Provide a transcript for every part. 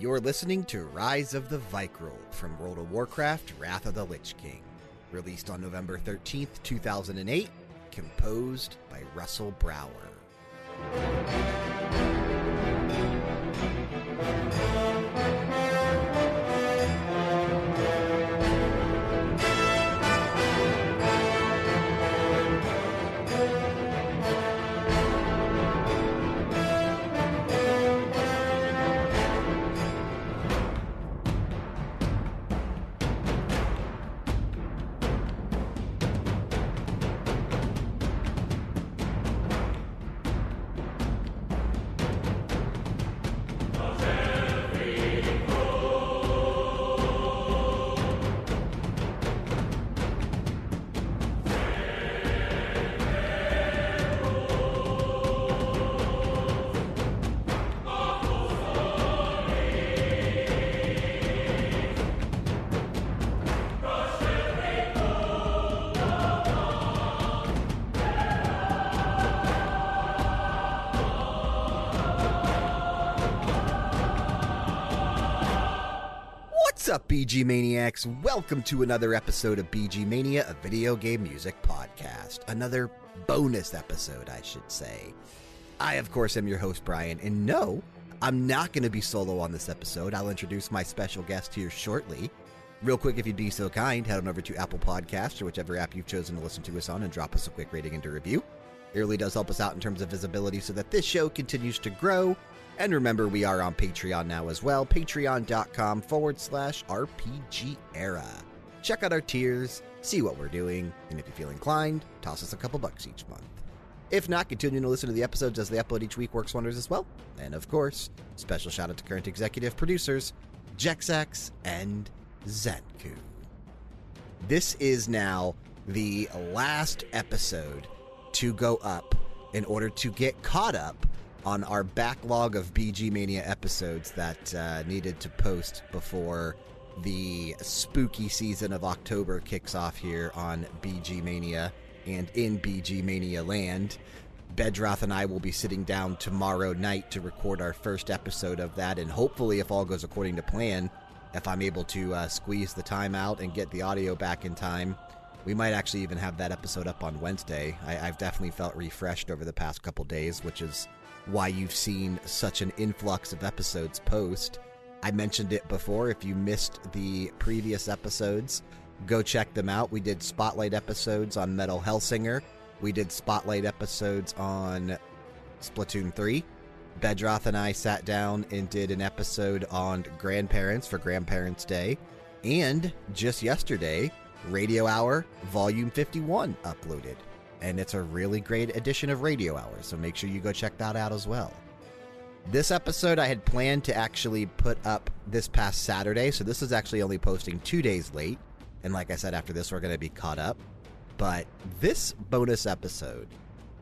You're listening to Rise of the Vrykul from World of Warcraft Wrath of the Lich King, released on November 13th, 2008, composed by Russell Brower. VG Maniacs? Welcome to another episode of VG Mania, a video game music podcast. Another bonus episode, I should say. I, of course, am your host, Brian, and no, I'm not going to be solo on this episode. I'll introduce my special guest here shortly. Real quick, if you'd be so kind, head on over to Apple Podcasts or whichever app you've chosen to listen to us on and drop us a quick rating and a review. It really does help us out in terms of visibility so that this show continues to grow. And remember, we are on Patreon now as well. Patreon.com forward slash RPG era. Check out our tiers, see what we're doing, and if you feel inclined, toss us a couple bucks each month. If not, continuing to listen to the episodes as they upload each week works wonders as well. And of course, special shout out to current executive producers, Jexax and Zenku. This is now the last episode to go up in order to get caught up on our backlog of VG Mania episodes that uh, needed to post before the spooky season of October kicks off here on VG Mania and in VG Mania land. Bedroth and I will be sitting down tomorrow night to record our first episode of that, and hopefully, if all goes according to plan, if I'm able to uh, squeeze the time out and get the audio back in time, we might actually even have that episode up on Wednesday. I, I've definitely felt refreshed over the past couple days, which is why you've seen such an influx of episodes post. I mentioned it before. If you missed the previous episodes, go check them out. We did spotlight episodes on Metal Hellsinger. We did spotlight episodes on Splatoon 3. Bedroth and I sat down and did an episode on grandparents for Grandparents' Day. And just yesterday, Radio Hour Volume 51 uploaded. And it's a really great edition of Radio Hour, so make sure you go check that out as well. This episode I had planned to actually put up this past Saturday, so this is actually only posting two days late. And like I said, after this, we're going to be caught up. But this bonus episode,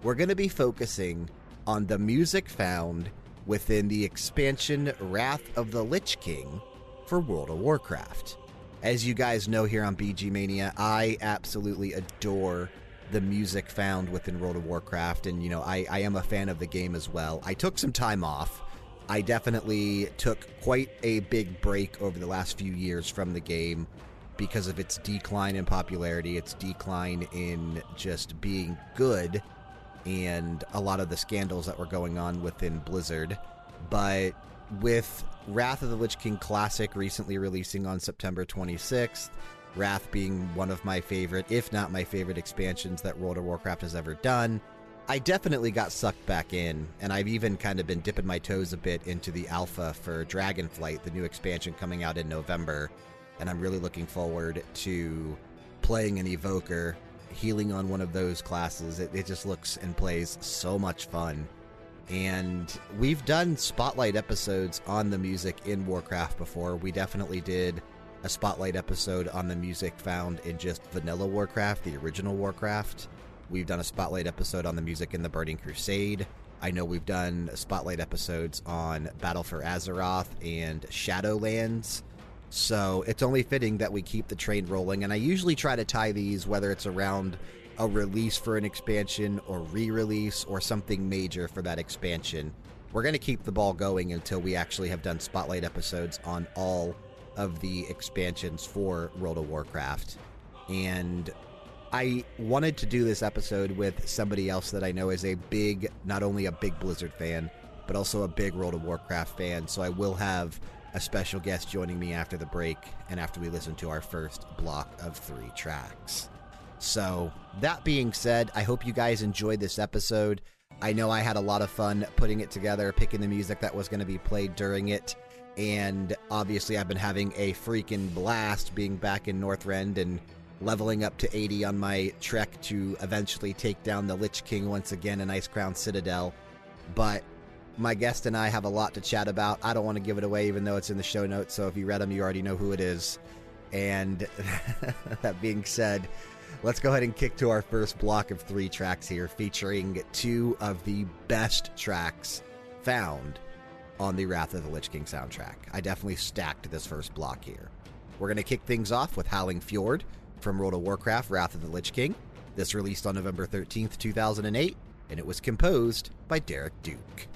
we're going to be focusing on the music found within the expansion Wrath of the Lich King for World of Warcraft. As you guys know here on VG Mania, I absolutely adore the music found within World of Warcraft, and you know, I, I am a fan of the game as well. I took some time off. I definitely took quite a big break over the last few years from the game because of its decline in popularity, its decline in just being good, and a lot of the scandals that were going on within Blizzard. But with Wrath of the Lich King Classic recently releasing on September 26th, Wrath being one of my favorite, if not my favorite expansions that World of Warcraft has ever done, I definitely got sucked back in, and I've even kind of been dipping my toes a bit into the alpha for Dragonflight, the new expansion coming out in November, and I'm really looking forward to playing an Evoker, healing on one of those classes. It, it just looks and plays so much fun. And we've done spotlight episodes on the music in Warcraft before. We definitely did a spotlight episode on the music found in just vanilla Warcraft, the original Warcraft. We've done a spotlight episode on the music in the Burning Crusade. I know we've done spotlight episodes on Battle for Azeroth and Shadowlands. So it's only fitting that we keep the train rolling. And I usually try to tie these, whether it's around a release for an expansion or re release or something major for that expansion. we're going to keep the ball going until we actually have done spotlight episodes on all of the expansions for World of Warcraft. And I wanted to do this episode with somebody else that I know is a big, not only a big Blizzard fan, but also a big World of Warcraft fan. So I will have a special guest joining me after the break and after we listen to our first block of three tracks. So, that being said, I hope you guys enjoyed this episode. I know I had a lot of fun putting it together, picking the music that was going to be played during it. And obviously, I've been having a freaking blast being back in Northrend and leveling up to 80 on my trek to eventually take down the Lich King once again in Icecrown Citadel. But my guest and I have a lot to chat about. I don't want to give it away, even though it's in the show notes. So if you read them, you already know who it is. And that being said, let's go ahead and kick to our first block of three tracks here, featuring two of the best tracks found on the Wrath of the Lich King soundtrack. I definitely stacked this first block here. We're going to kick things off with Howling Fjord from World of Warcraft Wrath of the Lich King. This released on November 13th, 2008, and it was composed by Derek Duke.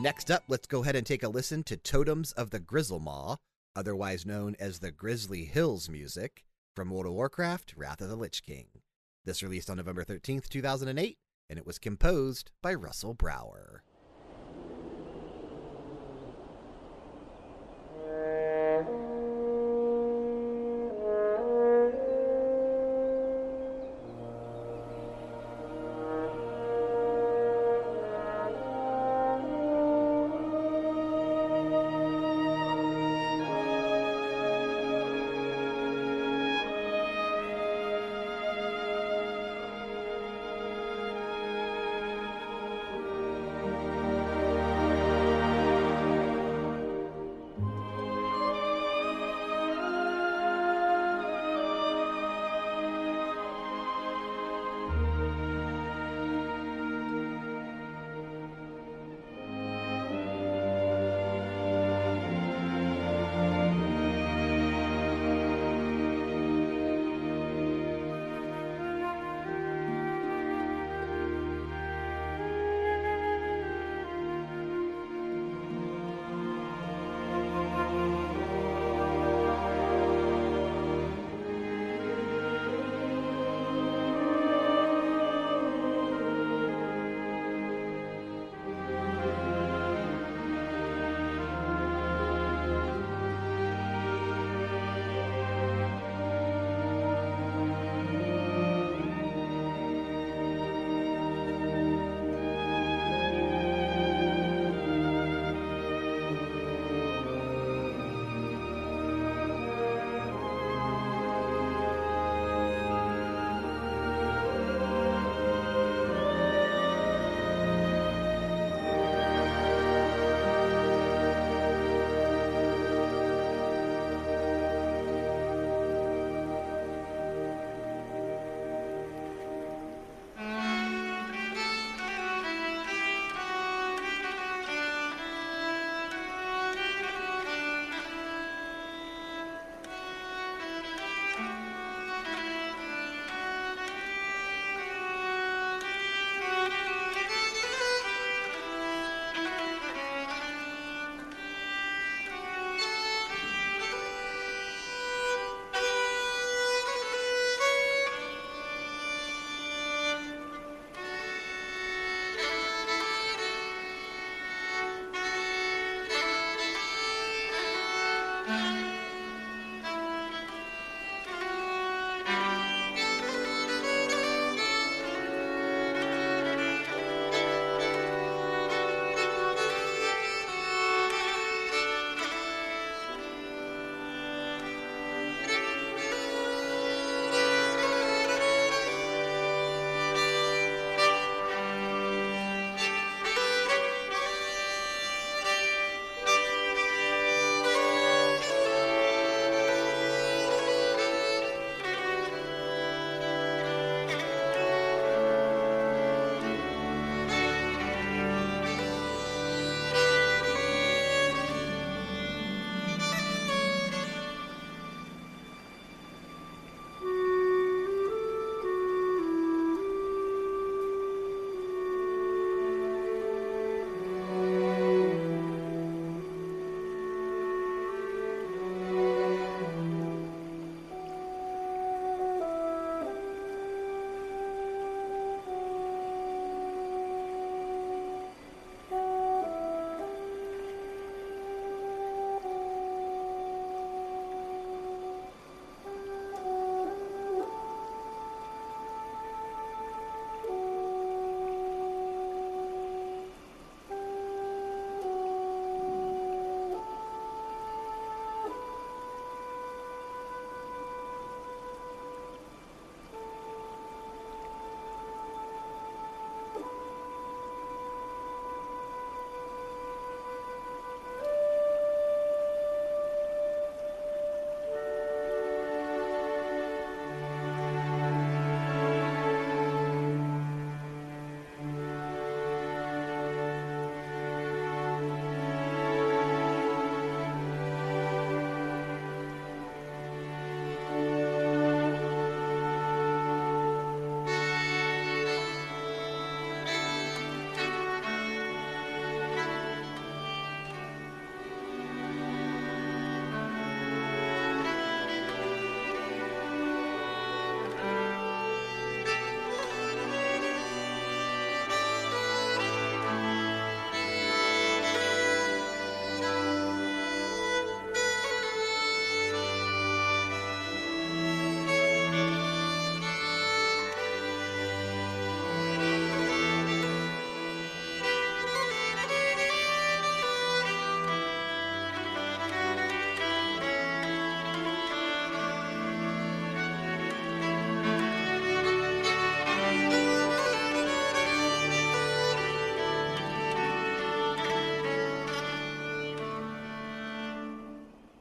Next up, let's go ahead and take a listen to Totems of the Grizzlemaw, otherwise known as the Grizzly Hills music, from World of Warcraft Wrath of the Lich King. This released on November 13th, 2008, and it was composed by Russell Brower.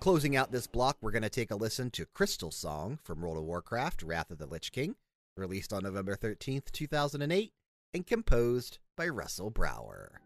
Closing out this block, we're going to take a listen to Crystal Song from World of Warcraft Wrath of the Lich King, released on November 13th, 2008, and composed by Russell Brower.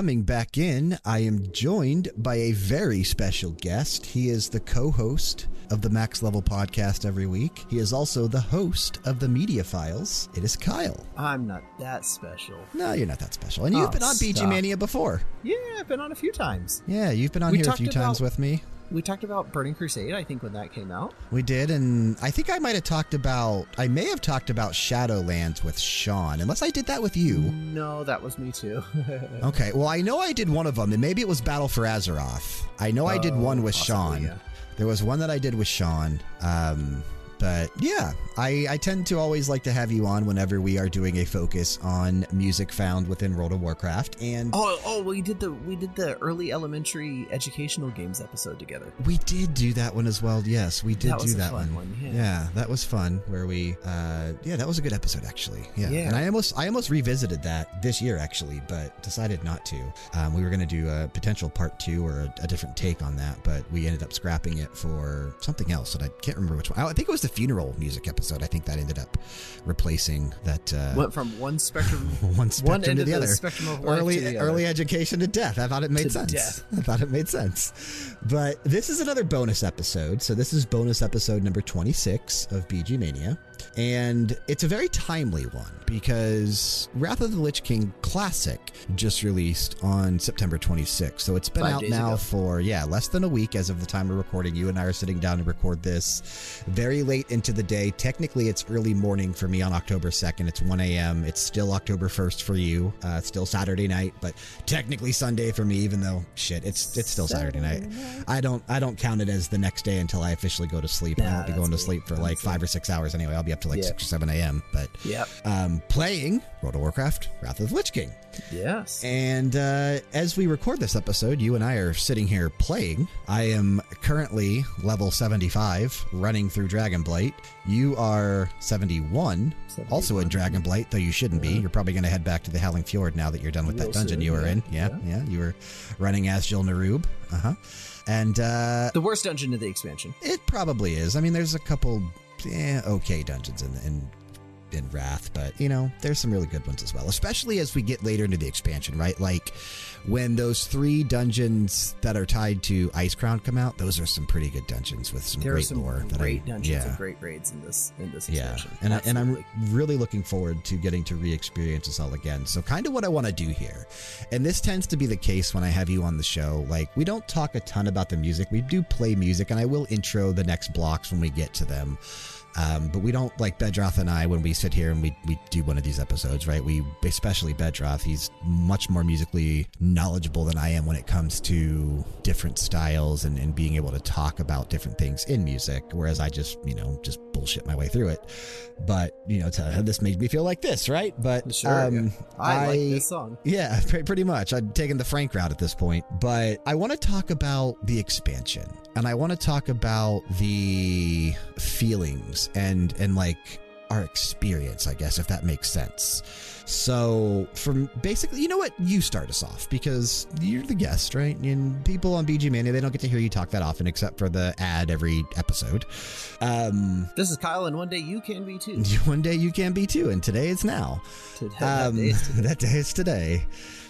Coming back in, I am joined by a very special guest. He is the co host of the Max Level podcast every week. He is also the host of the Media Files. It is Kyle. I'm not that special. No, you're not that special. And you've Oh, been on BG stop. Mania before. Yeah, I've been on a few times. Yeah, you've been on We here a few times with me. We talked about Burning Crusade, I think, when that came out. We did, and I think I might have talked about, I may have talked about Shadowlands with Sean, unless I did that with you. No, that was me too. Okay, well, I know I did one of them, and maybe it was Battle for Azeroth. I know I did one with possibly, Sean. yeah. There was one that I did with Sean. Um, but yeah, I, I tend to always like to have you on whenever we are doing a focus on music found within World of Warcraft. And Oh, oh, we did the we did the early elementary educational games episode together. we did do that one as well. Yes, we did That do a that fun one. one, yeah. that was fun. Where we, uh, yeah, that was a good episode actually. Yeah. Yeah. and I almost, I almost revisited that this year actually, but decided not to. Um, we were going to do a potential part two or a, a different take on that, but we ended up scrapping it for something else, and I can't remember which one. I think it was the funeral music episode. I think that ended up replacing that. Uh, Went from one spectrum, one spectrum one end to of the the other. spectrum of early the early other. education to death. I thought it made To sense. death. I thought it made sense. But this is another bonus episode. So this is bonus episode number 26 of VG Mania. And it's a very timely one because Wrath of the Lich King Classic just released on September 26th. So it's been Five out now ago. for, yeah, less than a week as of the time of recording. You and I are sitting down to record this very late into the day. Technically, it's early morning for me on October 2nd. It's 1 a.m. It's still October 1st for you. Uh, it's still Saturday night, but technically Sunday for me, even though, shit, it's it's still Saturday night. I don't I don't count it as the next day until I officially go to sleep. I won't be going to sleep for like five or six hours anyway. I'll be up to like Yeah. 6 or 7 a.m. But Yep. um, playing World of Warcraft Wrath of the Lich King. Yes. And uh, as we record this episode, you and I are sitting here playing. I am currently level 75, running through Dragonblight. You are 71, also in 71, Dragonblight, though you shouldn't be. You're probably going to head back to the Howling Fjord now that you're done with that dungeon soon, you were yeah, in. Yeah, yeah, You were running Azjol-Nerub. Uh huh. And uh, the worst dungeon of the expansion. it probably is. I mean, there's a couple eh, okay dungeons in in Wrath, but you know, there's some really good ones as well. Especially as we get later into the expansion, right? Like when those three dungeons that are tied to Icecrown come out, those are some pretty good dungeons with some There great are some lore. great I, dungeons yeah. and great raids in this in this Yeah, expansion. and, I, and I'm really looking forward to getting to re-experience this all again. So, kind of what I want to do here, and this tends to be the case when I have you on the show. Like, we don't talk a ton about the music. We do play music, and I will intro the next blocks when we get to them. Um, but we don't like Bedroth and I when we sit here and we, we do one of these episodes, right? We, especially Bedroth, he's much more musically knowledgeable than I am when it comes to different styles and, and being able to talk about different things in music. Whereas I just, you know, just bullshit my way through it. But, you know, to, this made me feel like this, right? But Sure, um, yeah. I, like this song. yeah, pretty much. I'd taken the Frank route at this point. But I want to talk about the expansion and I want to talk about the feelings and, and like our experience, I guess, if that makes sense. So, from basically, you know what? You start us off because you're the guest, right? And people on VG Mania, they don't get to hear you talk that often except for the ad every episode. Um, This is Kyle, and one day you can be too. one day you can be too, and today it's now. Today, Um, that day is today. that day is today.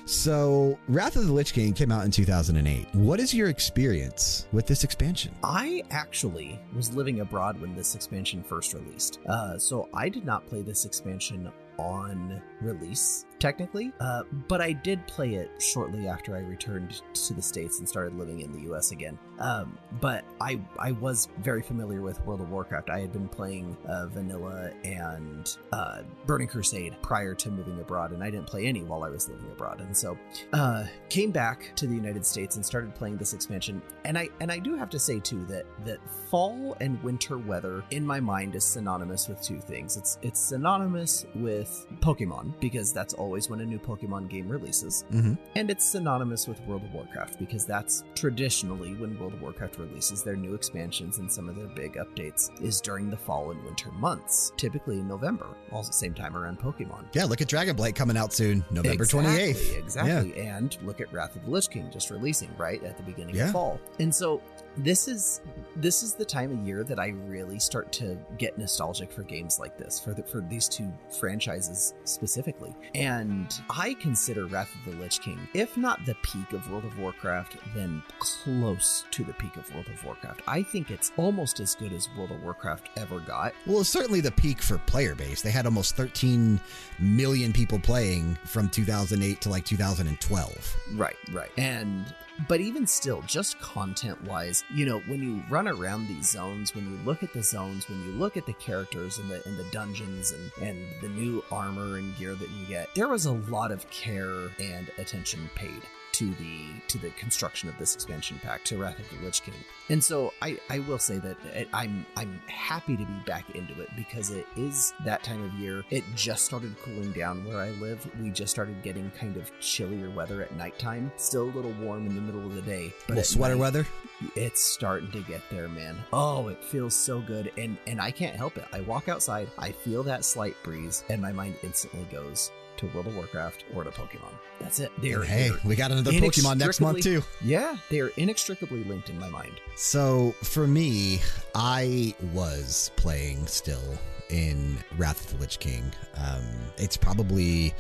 So, Wrath of the Lich King came out in 2008. What is your experience with this expansion? I actually was living abroad when this expansion first released. Uh, so I did not play this expansion on release, technically, uh, but I did play it shortly after I returned to the States and started living in the US again. Um, but I, I was very familiar with World of Warcraft. I had been playing uh, Vanilla and uh, Burning Crusade prior to moving abroad, and I didn't play any while I was living abroad. And so uh, came back to the United States and started playing this expansion. And I and I do have to say too that that fall and winter weather in my mind is synonymous with two things. It's it's synonymous with Pokemon because that's always when a new Pokemon game releases, Mm-hmm. and it's synonymous with World of Warcraft because that's traditionally when World of Warcraft releases their new expansions and some of their big updates is during the fall and winter months, typically in November, all at the same time around Pokemon. Yeah, look at Dragonflight coming out soon, November 28th. Exactly. And look at Wrath of the Lich King just releasing right at the beginning Yeah. of fall. And so this is this is the time of year that I really start to get nostalgic for games like this for the, for these two franchises specifically. And I consider Wrath of the Lich King, if not the peak of World of Warcraft, then close to the peak of World of Warcraft. I think it's almost as good as World of Warcraft ever got. Well, it's certainly the peak for player base. They had almost 13 million people playing from 2008 to like 2012. Right, right. And but even still, just content wise, you know, when you run around these zones, when you look at the zones, when you look at the characters and the and the dungeons and and the new armor and gear that you get, there was a lot of care and attention paid to the to the construction of this expansion pack to Wrath of the Lich King. And so I I will say that it, I'm I'm happy to be back into it because it is that time of year. It just started cooling down where I live. We just started getting kind of chillier weather at nighttime. Still a little warm in the middle of the day, but Little sweater night, weather. it's starting to get there, man. Oh, it feels so good, and and I can't help it. I walk outside, I feel that slight breeze, and my mind instantly goes to World of Warcraft or to Pokemon. That's it. They're hey, we got another Pokemon next month too. yeah, they are inextricably linked in my mind. So for me, I was playing still in Wrath of the Lich King. Um, it's probably,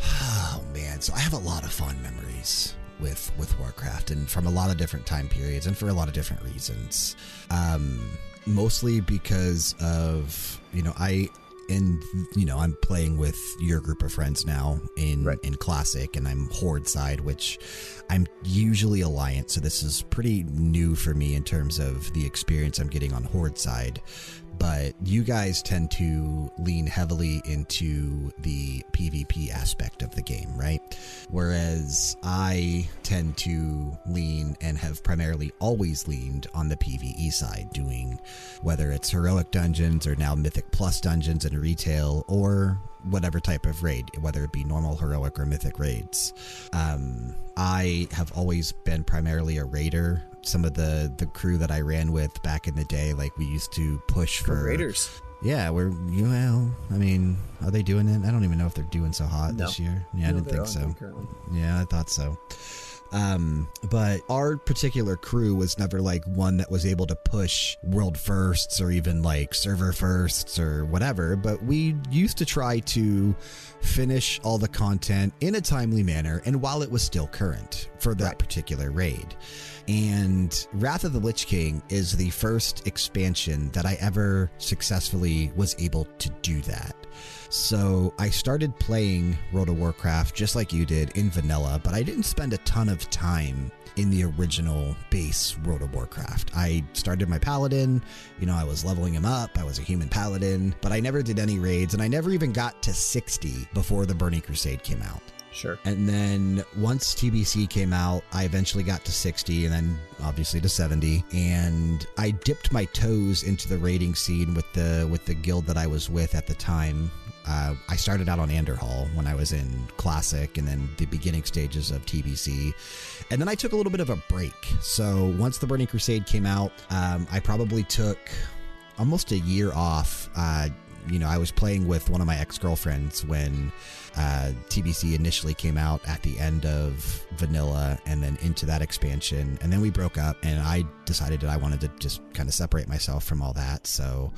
oh man, so I have a lot of fond memories with with Warcraft, and from a lot of different time periods, and for a lot of different reasons. Um, mostly because of you know I. And you know, I'm playing with your group of friends now in Right. in classic, and I'm horde side, which I'm usually Alliance, so this is pretty new for me in terms of the experience I'm getting on Horde side. But you guys tend to lean heavily into the PvP aspect of the game, right? Whereas I tend to lean and have primarily always leaned on the PvE side, doing whether it's heroic dungeons or now mythic plus dungeons in retail or whatever type of raid, whether it be normal, heroic, or mythic raids. Um, I have always been primarily a raider. Some of the the crew that I ran with back in the day, like we used to push for Raiders. Yeah, we're you well. I mean, are they doing it? I don't even know if they're doing so hot No. this year. Yeah, I didn't think so. Yeah, I thought so. Um, but our particular crew was never like one that was able to push world firsts or even like server firsts or whatever. But we used to try to finish all the content in a timely manner and while it was still current, for that particular raid. And Wrath of the Lich King is the first expansion that I ever successfully was able to do that. So I started playing World of Warcraft just like you did in vanilla, but I didn't spend a ton of time in the original base World of Warcraft. I started my paladin, you know, I was leveling him up, I was a human paladin, but I never did any raids and I never even got to 60 before the Burning Crusade came out. Sure. And then once TBC came out, I eventually got to 60 and then obviously to 70. And I dipped my toes into the raiding scene with the with the guild that I was with at the time. Uh, I started out on Andorhal when I was in Classic and then the beginning stages of TBC. And then I took a little bit of a break. So once the Burning Crusade came out, um, I probably took almost a year off. Uh, you know, I was playing with one of my ex girlfriends when uh, TBC initially came out at the end of Vanilla and then into that expansion. And then we broke up, and I decided that I wanted to just kind of separate myself from all that. So,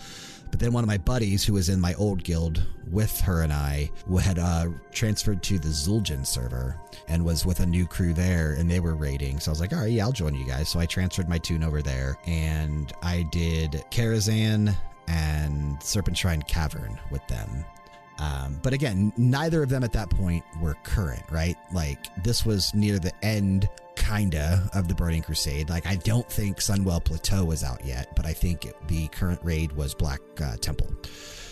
but then one of my buddies who was in my old guild with her and I had uh, transferred to the Zul'jin server and was with a new crew there, and they were raiding. So I was like, all right, yeah, I'll join you guys. So I transferred my toon over there, and I did Karazhan and Serpent Shrine Cavern with them. Um, but again, neither of them at that point were current, right? Like this was near the end, kinda, of the Burning Crusade. Like I don't think Sunwell Plateau was out yet, but I think it, the current raid was Black uh, Temple.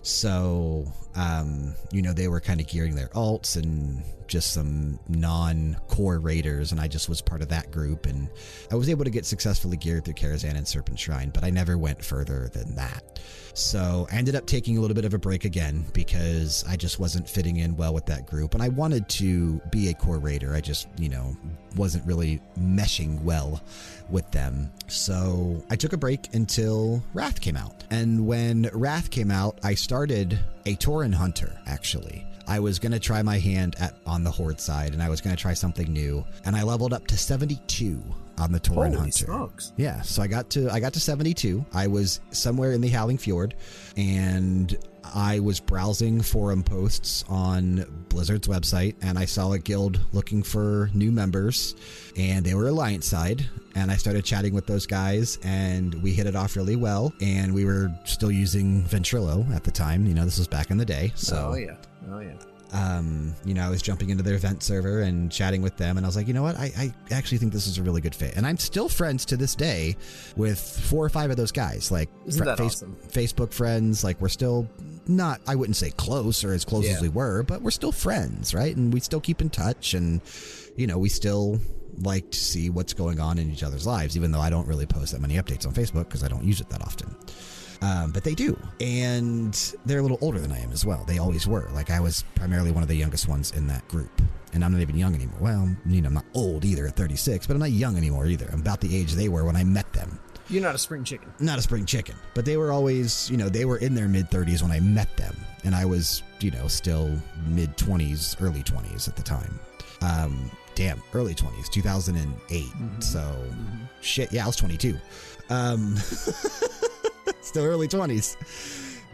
So, um, you know, they were kind of gearing their alts and just some non core raiders, and I just was part of that group. And I was able to get successfully geared through Karazhan and Serpent Shrine, but I never went further than that. So I ended up taking a little bit of a break again because I just wasn't fitting in well with that group. And I wanted to be a core raider. I just, you know, wasn't really meshing well with them. So I took a break until Wrath came out. And when Wrath came out, I started a Tauren Hunter, actually. I was going to try my hand at on the Horde side and I was going to try something new. And I leveled up to 72 on the Tauren Holy Hunter. smokes. Yeah, so I got to I got to 72. I was somewhere in the Howling Fjord and I was browsing forum posts on Blizzard's website and I saw a guild looking for new members and they were Alliance side and I started chatting with those guys and we hit it off really well and we were still using Ventrilo at the time, you know, this was back in the day. So oh yeah. Oh yeah. um, you know, I was jumping into their event server and chatting with them, and I was like, you know what, I, I actually think this is a really good fit, and I'm still friends to this day with four or five of those guys, like Isn't that face- awesome? Facebook friends. Like we're still not, I wouldn't say close or as close Yeah. as we were, but we're still friends, right? And we still keep in touch, and you know, we still like to see what's going on in each other's lives, even though I don't really post that many updates on Facebook because I don't use it that often. Um, but they do. And they're a little older than I am as well. They always were. Like, I was primarily one of the youngest ones in that group. And I'm not even young anymore. Well, you know, I'm not old either at 36, but I'm not young anymore either. I'm about the age they were when I met them. You're not a spring chicken. Not a spring chicken, but they were always, you know, they were in their mid 30s when I met them. And I was, you know, still mid 20s, early 20s at the time. Um, damn, early 20s, 2008. So, shit, yeah, I was 22. Um, still early 20s.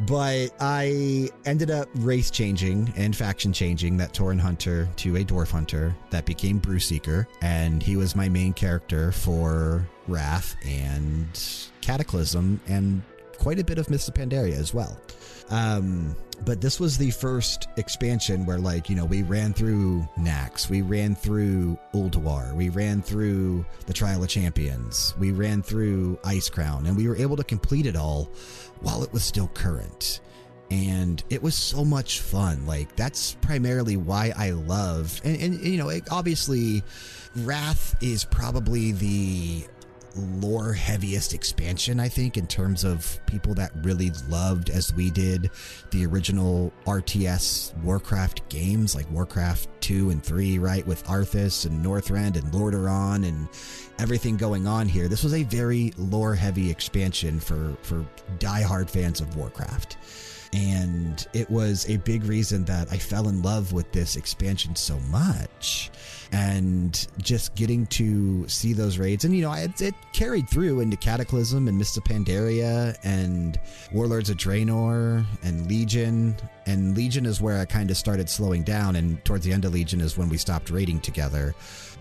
But I ended up race changing and faction changing that Tauren Hunter to a Dwarf Hunter that became Brew Seeker. And he was my main character for Wrath and Cataclysm and quite a bit of Mists of Pandaria as well. Um, but this was the first expansion where, like, you know, we ran through Nax, we ran through Ulduar, we ran through the Trial of Champions, we ran through Icecrown, and we were able to complete it all while it was still current. And it was so much fun. Like, that's primarily why I love, and, and you know, it, obviously, Wrath is probably the lore heaviest expansion, I think, in terms of people that really loved, as we did, the original RTS Warcraft games like Warcraft 2 and 3, right? With Arthas and Northrend and Lordaeron and everything going on here. This was a very lore heavy expansion for, for diehard fans of Warcraft. And it was a big reason that I fell in love with this expansion so much. And just getting to see those raids, and you know, it, it carried through into Cataclysm and Mists of Pandaria and Warlords of Draenor and Legion. And Legion is where I kind of started slowing down, and towards the end of Legion is when we stopped raiding together.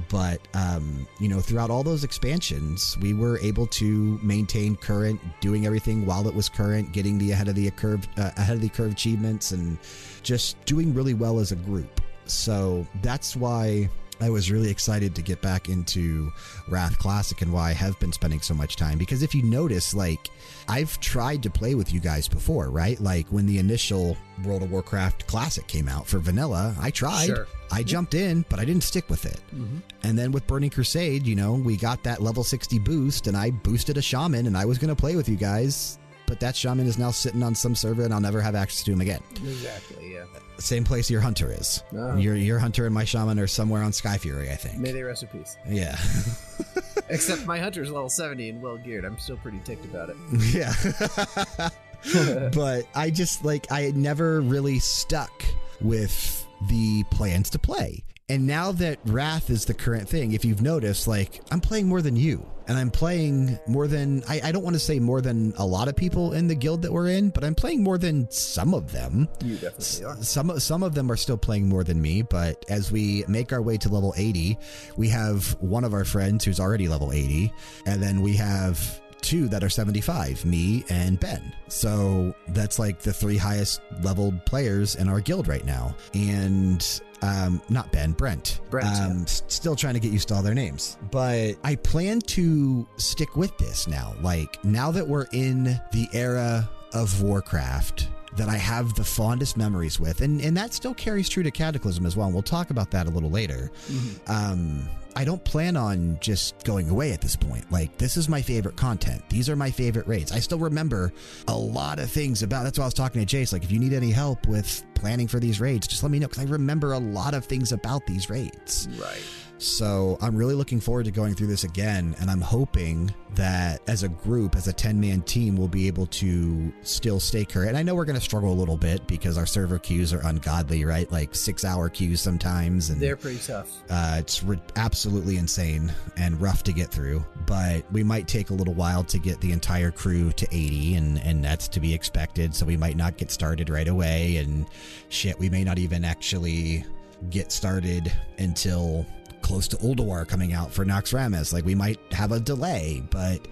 But, um, you know, throughout all those expansions, we were able to maintain current, doing everything while it was current, getting the ahead of the curve, uh, ahead of the curve achievements, and just doing really well as a group. So that's why I was really excited to get back into Wrath Classic and why I have been spending so much time. Because if you notice, like, I've tried to play with you guys before, right? Like when the initial World of Warcraft Classic came out for vanilla, I tried. Sure. I jumped in, but I didn't stick with it. Mm-hmm. And then with Burning Crusade, you know, we got that level 60 boost, and I boosted a shaman, and I was going to play with you guys. But that shaman is now sitting on some server, and I'll never have access to him again. Exactly, yeah. Same place your hunter is. Oh. Your your hunter and my shaman are somewhere on Skyfury, I think. May they rest in peace. Yeah. Except my hunter's level 70 and well geared. I'm still pretty ticked about it. yeah. but I just like I had never really stuck with the plans to play. And now that Wrath is the current thing, if you've noticed, like I'm playing more than you. And I'm playing more than I, I don't want to say more than a lot of people in the guild that we're in, but I'm playing more than some of them. You definitely are. Some some of them are still playing more than me, but as we make our way to level 80, we have one of our friends who's already level 80, and then we have two that are 75, me and Ben. So that's like the three highest leveled players in our guild right now. And um, not Ben, Brent. Brent, Um, s- Still trying to get used to all their names. But I plan to stick with this now. Like, now that we're in the era of Warcraft, that I have the fondest memories with, and, and that still carries true to Cataclysm as well. And we'll talk about that a little later. Um, I don't plan on just going away at this point. Like, this is my favorite content. These are my favorite raids. I still remember a lot of things about that's why I was talking to Jace. Like, if you need any help with planning for these raids, just let me know because I remember a lot of things about these raids. Right. So I'm really looking forward to going through this again, and I'm hoping that as a group, as a 10 man team, we'll be able to still stay current. And I know we're going to struggle a little bit because our server queues are ungodly, right? Like six hour queues sometimes. And They're pretty tough. uh, it's absolutely insane and rough to get through, but we might take a little while to get the entire crew to 80, and, and that's to be expected. So we might not get started right away, and shit, we may not even actually get started until close to Ulduar coming out for Naxxramas. Like we might have a delay, but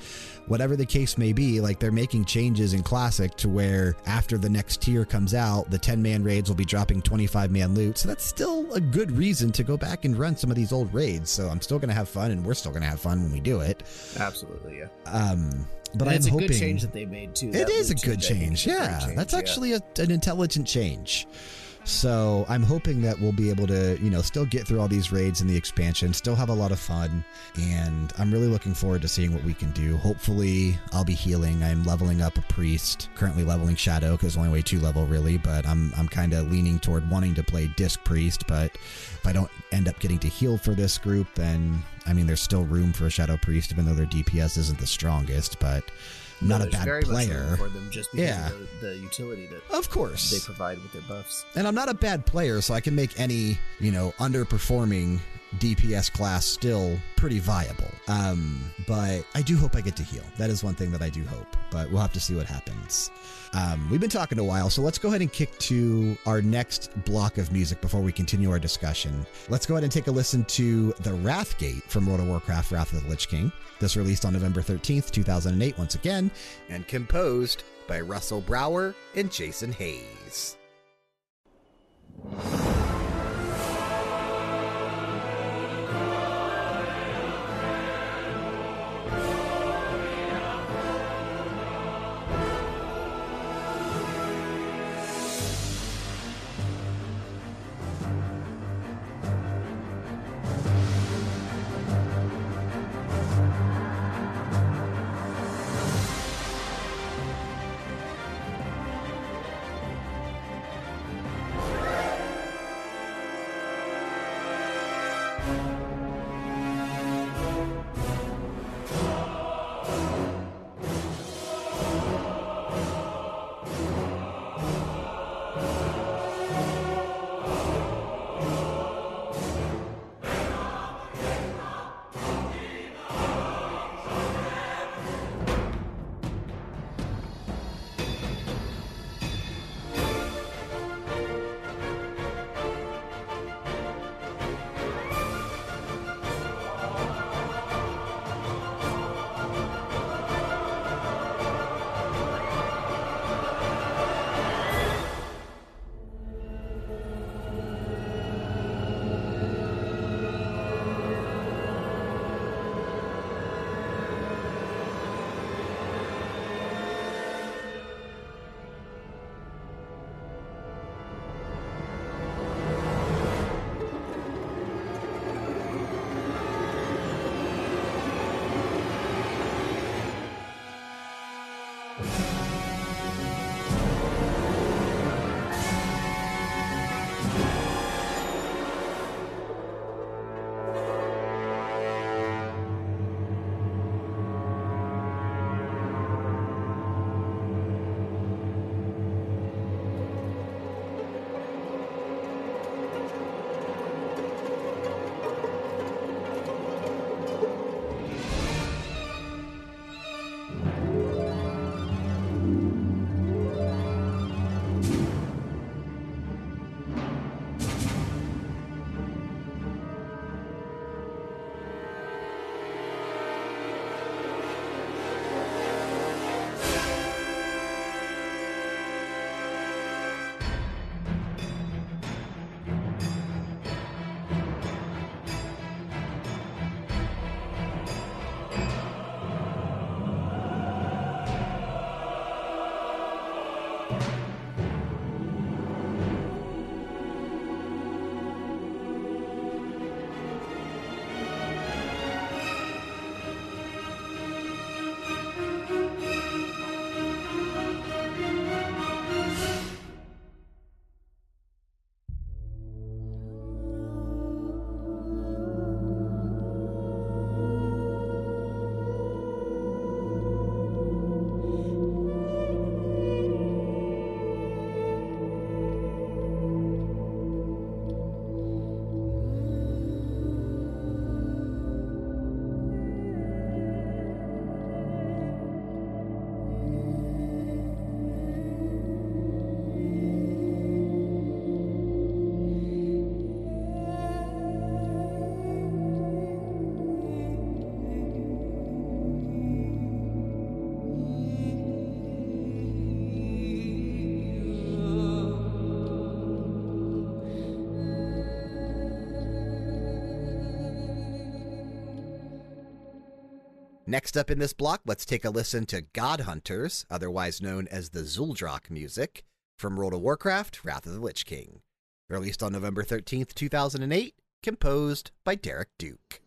whatever the case may be, like they're making changes in Classic to where after the next tier comes out, the 10 man raids will be dropping 25 man loot. So that's still a good reason to go back and run some of these old raids. So I'm still going to have fun and we're still going to have fun when we do it. Absolutely, yeah. Um, but And I'm it's a hoping good change that they made too. it That is a good change, change. is a great Yeah, change, that's yeah. actually a, an intelligent change. So I'm hoping that we'll be able to, you know, still get through all these raids and the expansion, still have a lot of fun, and I'm really looking forward to seeing what we can do. Hopefully, I'll be healing. I'm leveling up a priest, currently leveling shadow because only way two level really, but I'm I'm kind of leaning toward wanting to play disc priest. But if I don't end up getting to heal for this group, then I mean, there's still room for a shadow priest, even though their DPS isn't the strongest, but. No, Not a bad very player. for them just because Yeah. of the, the utility that Of course. they provide with their buffs. And I'm not a bad player, so I can make any, you know, underperforming DPS class still pretty viable. Um, but I do hope I get to heal. That is one thing that I do hope, but we'll have to see what happens. Um, we've been talking a while, so let's go ahead and kick to our next block of music before we continue our discussion. Let's go ahead and take a listen to The Wrathgate from World of Warcraft Wrath of the Lich King. This released on November 13th, 2008, once again, and composed by Russell Brower and Jason Hayes. Next up in this block, let's take a listen to God Hunters, otherwise known as the Zul'Drak music, from World of Warcraft Wrath of the Lich King. Released on November 13th, 2008, composed by Derek Duke.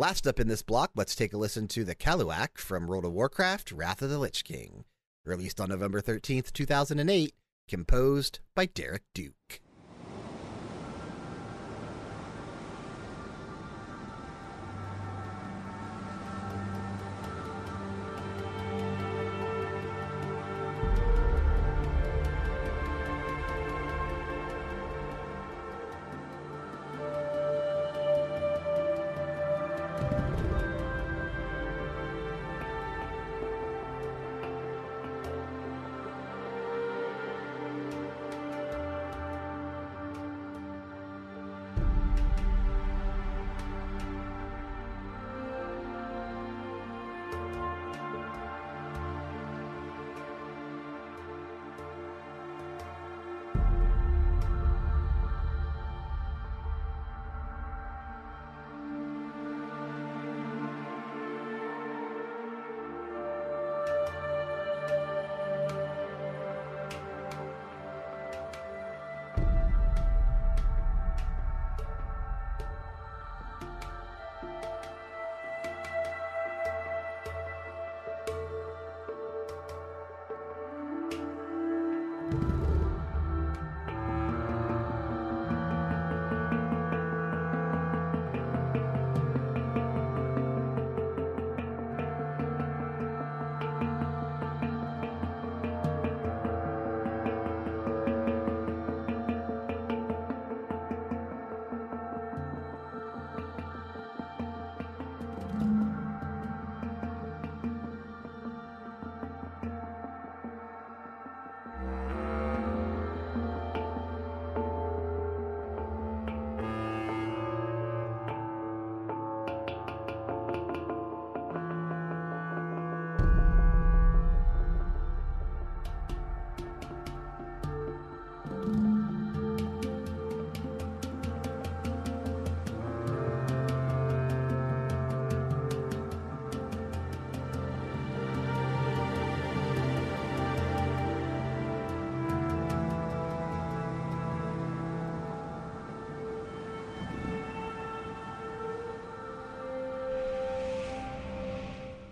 Last up in this block, let's take a listen to the Kalu'ak from World of Warcraft Wrath of the Lich King. Released on November 13th, 2008, composed by Derek Duke.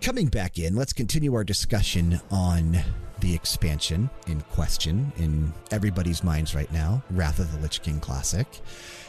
Coming back in, let's continue our discussion on the expansion in question in everybody's minds right now Wrath of the Lich King Classic.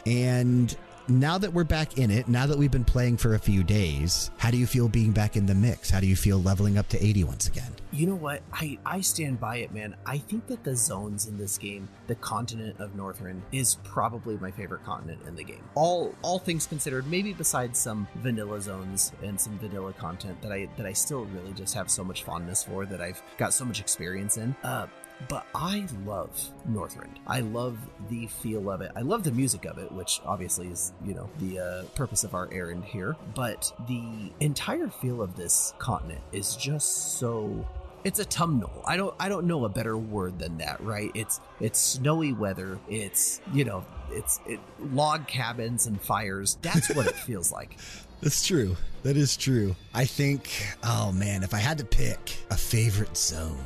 And now that we're back in it, now that we've been playing for a few days, how do you feel being back in the mix? How do you feel leveling up to 80 once again? You know what? I, I stand by it, man. I think that the zones in this game, the continent of Northrend, is probably my favorite continent in the game. All all things considered, maybe besides some vanilla zones and some vanilla content that I that I still really just have so much fondness for that I've got so much experience in. Uh, but I love Northrend. I love the feel of it. I love the music of it, which obviously is, you know, the uh, purpose of our errand here. But the entire feel of this continent is just so it's autumnal. I don't I don't know a better word than that, right? It's it's snowy weather. It's you know it's it, log cabins and fires. That's what it feels like. That's true. That is true. I think. Oh man, if I had to pick a favorite zone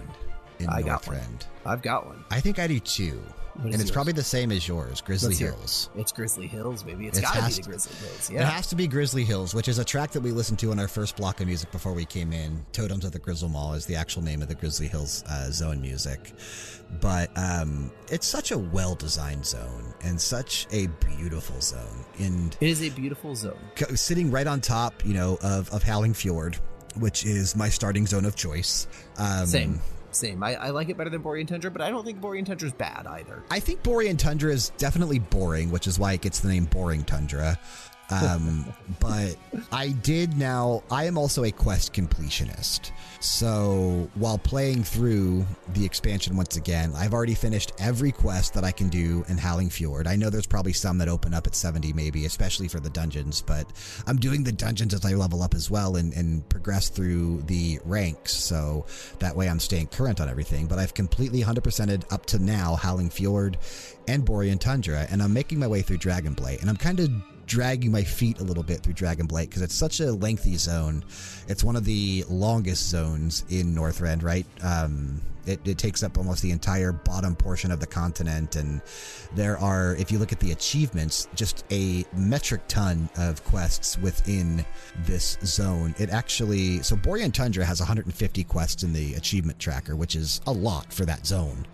in I got Northrend, one. I've got one. I think I do too. And it's yours? probably the same as yours, Grizzly Let's hear it. Hills. It's Grizzly Hills, baby. It's It got to be has the to- Grizzly Hills. It has to be Grizzly Hills, which is a track that we listened to in our first block of music before we came in. Totems of the Grizzlemaw is the actual name of the Grizzly Hills uh, zone music. But um, it's such a well designed zone and such a beautiful zone. And It is a beautiful zone. sitting right on top, you know, of, of Howling Fjord, which is my starting zone of choice. Um, Same. Same. I, I like it better than Borean Tundra, but I don't think Borean Tundra's bad either. I think Borean Tundra is definitely boring, which is why it gets the name Boring Tundra. Um, but I did now, I am also a quest completionist. So while playing through the expansion once again, I've already finished every quest that I can do in Howling Fjord. I know there's probably some that open up at 70, maybe, especially for the dungeons, but I'm doing the dungeons as I level up as well and, and progress through the ranks. So that way I'm staying current on everything. But I've completely 100%ed up to now Howling Fjord and Borean Tundra, and I'm making my way through Dragonblight. And I'm kind of dragging my feet a little bit through Dragonblight because it's such a lengthy zone. It's one of the longest zones in Northrend, right? Um, it, it takes up almost the entire bottom portion of the continent. And there are, if you look at the achievements, just a metric ton of quests within this zone. It actually, so Borean Tundra has 150 quests in the achievement tracker, which is a lot for that zone.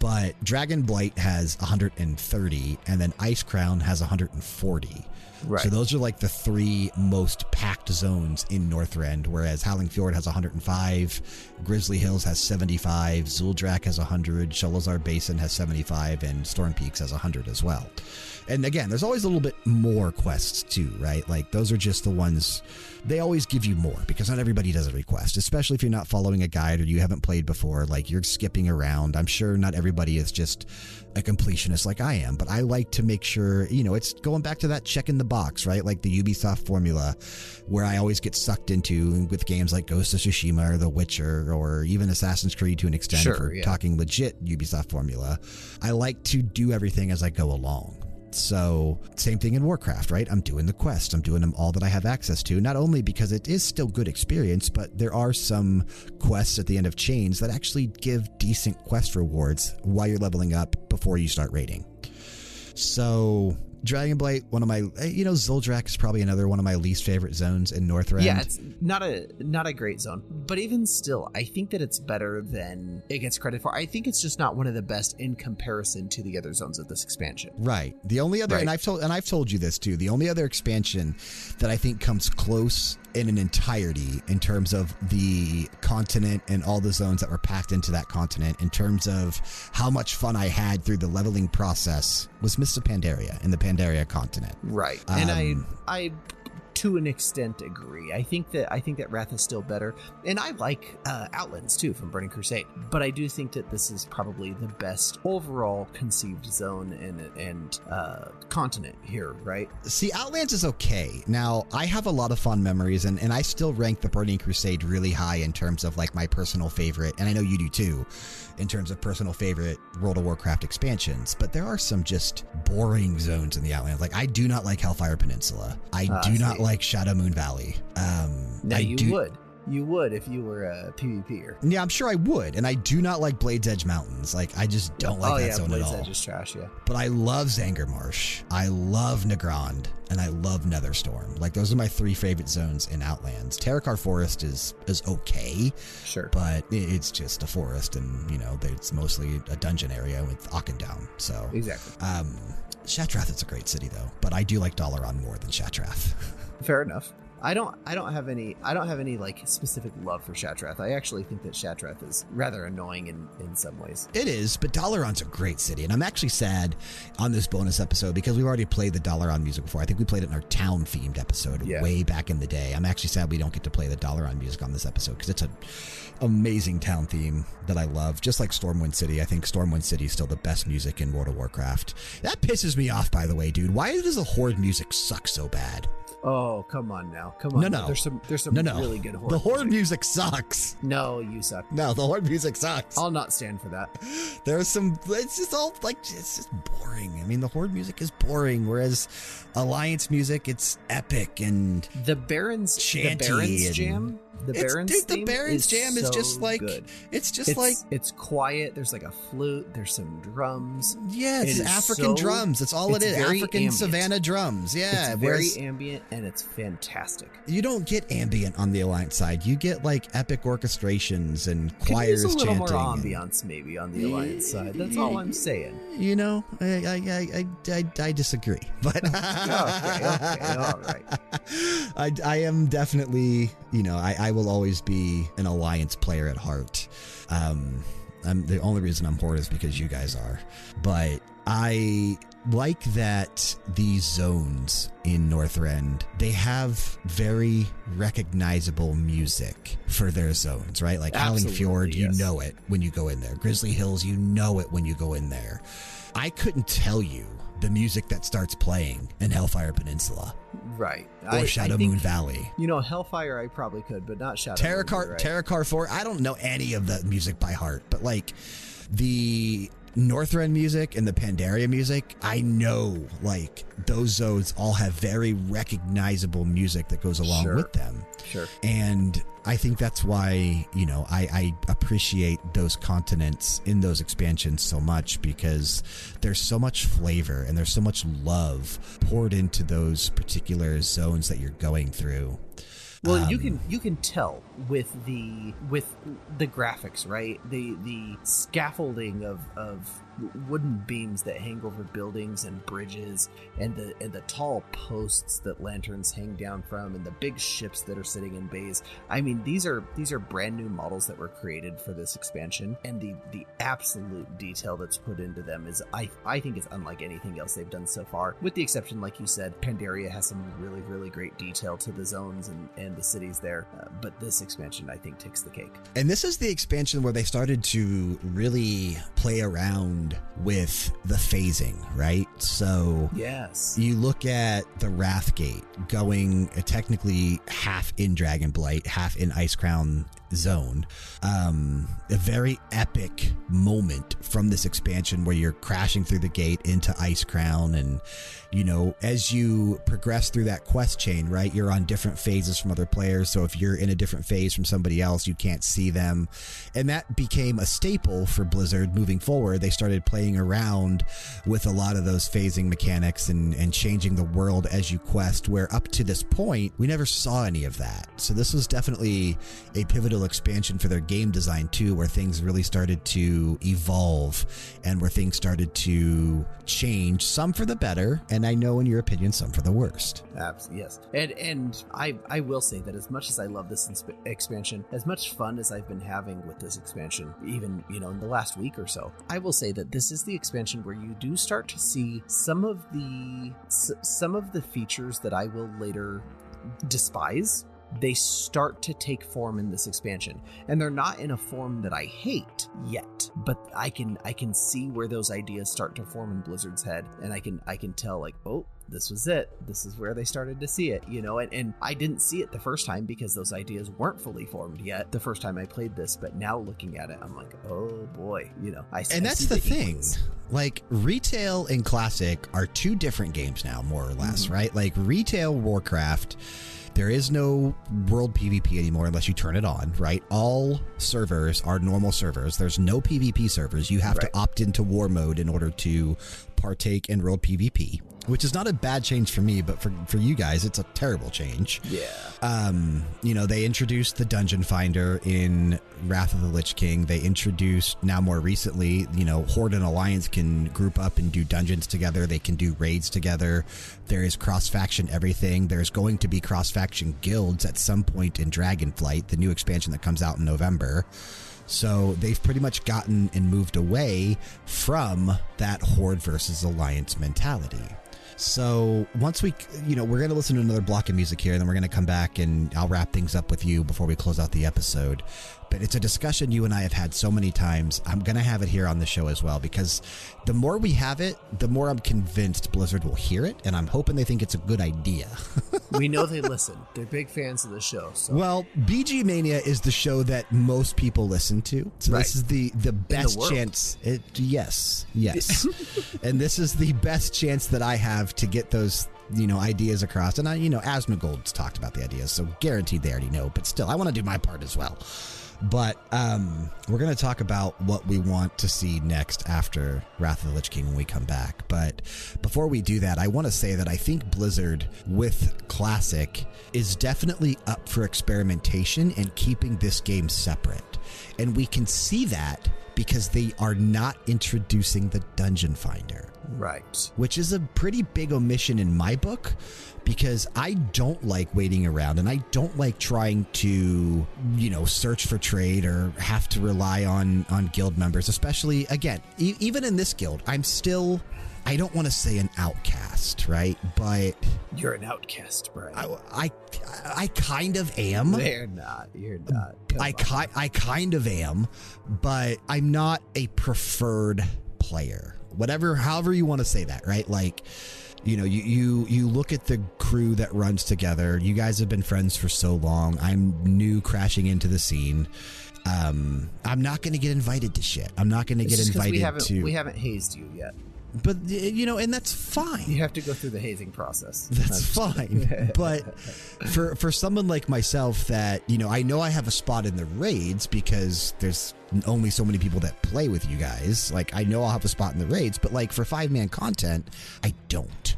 But Dragonblight has 130, and then Icecrown has 140. Right. So those are like the three most packed zones in Northrend, whereas Howling Fjord has 105, Grizzly Hills has 75, Zul'Drak has 100, Sholazar Basin has 75, and Storm Peaks has 100 as well. And again, there's always a little bit more quests too, right? Like those are just the ones they always give you more because not everybody does a request, especially if you're not following a guide or you haven't played before. Like you're skipping around. I'm sure not everybody is just a completionist like I am, but I like to make sure, you know, it's going back to that check in the box, right? Like the Ubisoft formula where I always get sucked into with games like Ghost of Tsushima or The Witcher or even Assassin's Creed to an extent Sure, for yeah. talking legit Ubisoft formula. I like to do everything as I go along. So, same thing in Warcraft, right? I'm doing the quest. I'm doing them all that I have access to, not only because it is still good experience, but there are some quests at the end of chains that actually give decent quest rewards while you're leveling up before you start raiding. So, Dragonblight, one of my, eh, you know, Zul'Drak is probably another one of my least favorite zones in Northrend. Yeah, it's not a not a great zone, but even still, I think that it's better than it gets credit for. I think it's just not one of the best in comparison to the other zones of this expansion. Right. The only other, and I've told, and I've told you this too. The only other expansion that I think comes close in an entirety in terms of the continent and all the zones that were packed into that continent, in terms of how much fun I had through the leveling process, was of Pandaria in the Pandaria continent. Right. and Um, I I to an extent agree. I think that I think that Wrath is still better. And I like uh, Outlands too from Burning Crusade. But I do think that this is probably the best overall conceived zone and and uh, continent here, right? See, Outlands is okay. Now, I have a lot of fond memories, and, and I still rank the Burning Crusade really high in terms of like my personal favorite, and I know you do too, in terms of personal favorite World of Warcraft expansions. But there are some just boring zones in the Outlands. Like, I do not like Hellfire Peninsula. I Ah, do not like Shadowmoon Valley. Um, Now I you do, would. You would if you were a PvPer. Yeah, I'm sure I would, and I do not like Blades Edge Mountains. Like, I just don't like oh that yeah, zone Blade's at all. Edge is trash. Yeah. But I love Zangarmarsh. I love Nagrand, and I love Netherstorm. Like, those are my three favorite zones in Outlands. Terokkar Forest is is okay, Sure. but it's just a forest, and you know, it's mostly a dungeon area with Auchindoun. So, exactly. um, Shattrath is a great city though, but I do like Dalaran more than Shattrath. Fair enough. I don't. I don't have any. I don't have any like specific love for Shattrath. I actually think that Shattrath is rather annoying in in some ways. It is, but Dalaran's a great city, and I'm actually sad on this bonus episode because we've already played the Dalaran music before. I think we played it in our town themed episode Yeah. way back in the day. I'm actually sad we don't get to play the Dalaran music on this episode because it's an amazing town theme that I love. Just like Stormwind City, I think Stormwind City is still the best music in World of Warcraft. That pisses me off, by the way, dude. Why does the Horde music suck so bad? Oh come on now, come on. No, no. There's some. There's some No, no, really good Horde. the Horde music. music sucks. No, you suck. No, the Horde music sucks. I'll not stand for that. There's some. It's just all like it's just boring. I mean, the horde music is boring, whereas alliance music, it's epic and The Barrens. Chanty the Barrens and- jam. The Barrens. dude, the Barrens is jam is so just like- good. it's just It's like it's quiet. There's like a flute. There's some drums. yeah, it's it is African so- drums. That's all it it's very African ambient. savannah drums. Yeah, it's very whereas ambient and it's fantastic. you don't get ambient on the alliance side. You get like epic orchestrations and Could use choirs a little chanting. more and- ambiance maybe on the alliance side. That's all I'm saying. You know, I I I I, I, I disagree, but okay, okay, all right. I, I am definitely, you know, I, I will always be an alliance player at heart. Um, I'm the only reason I'm horde is because you guys are, but I like that these zones in Northrend they have very recognizable music for their zones, right? Like Howling Fjord, you know it when you go in there. Grizzly Hills, you know it when you go in there. I couldn't tell you the music that starts playing in Hellfire Peninsula Right. or I- I Shadow think- Moon Valley. You know, Hellfire I probably could, but not Shadow. Moon, Terokkar, you're right. Terokkar Forest, I don't know any of the music by heart, but like the Northrend music and the Pandaria music, I know like those zones all have very recognizable music that goes along Sure. with them. Sure. And I think that's why, you know, I, I appreciate those continents in those expansions so much because there's so much flavor and there's so much love poured into those particular zones that you're going through. Well, you Um, can you can tell with the with the graphics, right? The the scaffolding of of wooden beams that hang over buildings and bridges, and the and the tall posts that lanterns hang down from, and the big ships that are sitting in bays. I mean, these are these are brand new models that were created for this expansion, and the the absolute detail that's put into them is I I think is unlike anything else they've done so far, with the exception, like you said, Pandaria has some really really great detail to the zones and and the cities there. Uh, but this expansion, I think, takes the cake. And this is the expansion where they started to really play around with the phasing, right? So Yes. you look at the Wrathgate going uh, technically half in Dragonblight, half in Icecrown zone. Um, a very epic moment from this expansion where you're crashing through the gate into Icecrown. And, you know, as you progress through that quest chain, right, you're on different phases from other players. So if you're in a different phase from somebody else, you can't see them. And that became a staple for Blizzard moving forward. They started playing around with a lot of those phasing mechanics and, and changing the world as you quest, where up to this point, we never saw any of that. So this was definitely a pivotal expansion for their game design too, where things really started to evolve and where things started to change, some for the better, and I know in your opinion, some for the worst. Abs- yes, and and I I will say that as much as I love this insp- expansion, as much fun as I've been having with this expansion, even you know in the last week or so, I will say that this is the expansion where you do start to see some of the s- some of the features that I will later despise. They start to take form in this expansion, and they're not in a form that I hate yet. But I can I can see where those ideas start to form in Blizzard's head, and I can I can tell like, oh, this was it. This is where they started to see it, you know. And, and I didn't see it the first time because those ideas weren't fully formed yet. The first time I played this, but now looking at it, I'm like, oh boy, you know. I And I that's see the thing. Like retail and classic are two different games now, more or less, Mhm. right? Like retail Warcraft There is no world PvP anymore unless you turn it on, right? All servers are normal servers. There's no PvP servers. You have Right. to opt into war mode in order to partake in world PvP, which is not a bad change for me, but for, for you guys, it's a terrible change. Yeah. Um, you know, they introduced the Dungeon Finder in Wrath of the Lich King. They introduced now more recently, you know, Horde and Alliance can group up and do dungeons together. They can do raids together. There is cross faction everything. There's going to be cross faction guilds at some point in Dragonflight, the new expansion that comes out in November. So they've pretty much gotten and moved away from that Horde versus Alliance mentality. So once we, you know, we're going to listen to another block of music here, and then we're going to come back and I'll wrap things up with you before we close out the episode. But it's a discussion you and I have had so many times. I'm going to have it here on the show as well because the more we have it, the more I'm convinced Blizzard will hear it, and I'm hoping they think it's a good idea. we know they listen. They're big fans of the show. So Well, VG Mania is the show that most people listen to. So Right. this is the the best world. chance. It, yes, yes, and this is the best chance that I have to get those you know ideas across. And I, you know, Asmongold's talked about the ideas, so guaranteed they already know. But still, I want to do my part as well. But um, we're going to talk about what we want to see next after Wrath of the Lich King when we come back. But before we do that, I want to say that I think Blizzard with Classic is definitely up for experimentation and keeping this game separate. And we can see that because they are not introducing the Dungeon Finder right. which is a pretty big omission in my book because I don't like waiting around and I don't like trying to, you know, search for trade or have to rely on on guild members, especially again, e- even in this guild, I'm still I don't want to say an outcast, right? But You're an outcast, Brian. I I, I kind of am. They're not. You're not. Come I, ki- I kind of am, but I'm not a preferred player. Whatever, however you want to say that, right? Like, you know, you, you you look at the crew that runs together. You guys have been friends for so long. I'm new, crashing into the scene. Um, I'm not going to get invited to shit. I'm not going to get invited we to. We haven't hazed you yet. But you know, and that's fine. You have to go through the hazing process. That's fine. but for for someone like myself that, you know, I know I have a spot in the raids because there's only so many people that play with you guys. Like I know I'll have a spot in the raids, but like for five man content, I don't.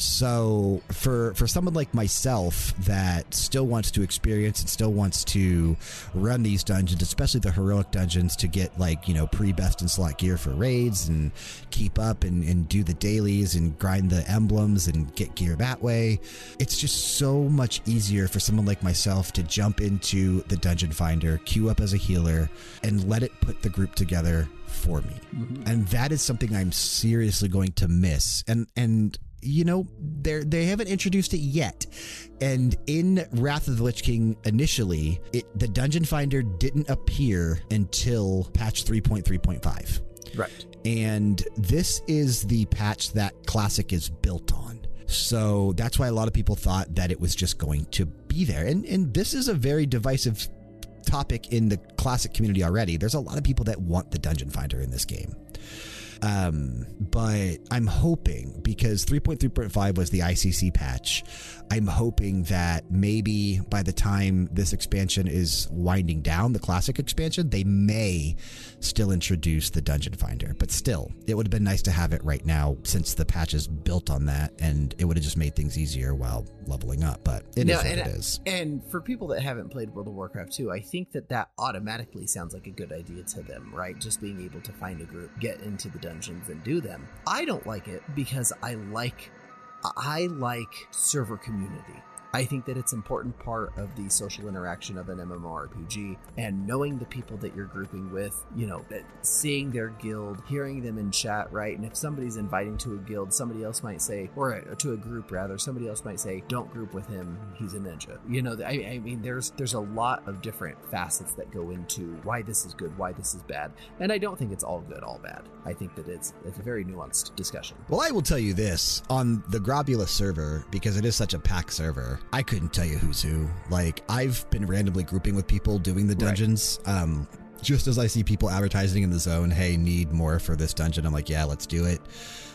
So for for someone like myself that still wants to experience and still wants to run these dungeons, especially the heroic dungeons, to get like you know pre best and slot gear for raids and keep up and, and do the dailies and grind the emblems and get gear that way, it's just so much easier for someone like myself to jump into the dungeon finder, queue up as a healer, and let it put the group together for me. Mm-hmm. And that is something I'm seriously going to miss. And and you know, they they haven't introduced it yet. And in Wrath of the Lich King initially, it the dungeon finder didn't appear until patch 3.3.5. right. And this is the patch that Classic is built on. So that's why a lot of people thought that it was just going to be there. And and this is a very divisive topic in the classic community already. There's a lot of people that want the dungeon finder in this game. Um, but I'm hoping because 3.3.5 was the ICC patch. I'm hoping that maybe by the time this expansion is winding down, the classic expansion, they may still introduce the dungeon finder. But still, it would have been nice to have it right now since the patch is built on that and it would have just made things easier while leveling up. But it is Now, what and, it is. and for people that haven't played World of Warcraft 2, I think that that automatically sounds like a good idea to them, right? Just being able to find a group, get into the dungeons, and do them. I don't like it because I like I like server community. I think that it's an important part of the social interaction of an MMORPG and knowing the people that you're grouping with, you know, seeing their guild, hearing them in chat, right? And if somebody's inviting to a guild, somebody else might say, or to a group rather, somebody else might say, "Don't group with him. He's a ninja." You know, I, I mean, there's there's a lot of different facets that go into why this is good, why this is bad, and I don't think it's all good, all bad. I think that it's it's a very nuanced discussion. Well, I will tell you this on the Grobbulus server, because it is such a packed server, I couldn't tell you who's who. Like, I've been randomly grouping with people doing the Right. dungeons. Um, just as I see people advertising in the zone, hey, need more for this dungeon, I'm like, yeah, let's do it.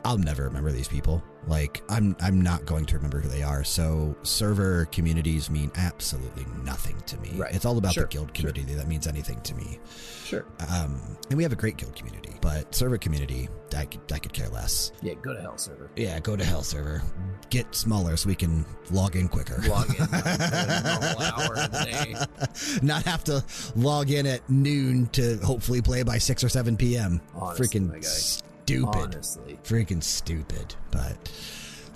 I'll never remember these people. Like I'm I'm not going to remember who they are. So server communities mean absolutely nothing to me. Right. It's all about Sure, the guild sure. community that means anything to me. Sure. Um, and we have a great guild community, but server community, I could I could care less. Yeah, go to hell server. Yeah, go to hell server. Get smaller so we can log in quicker. Log in a normal hour a day. Not have to log in at noon to hopefully play by six or seven p.m. Honestly, Freaking. Stupid. Honestly. freaking stupid. But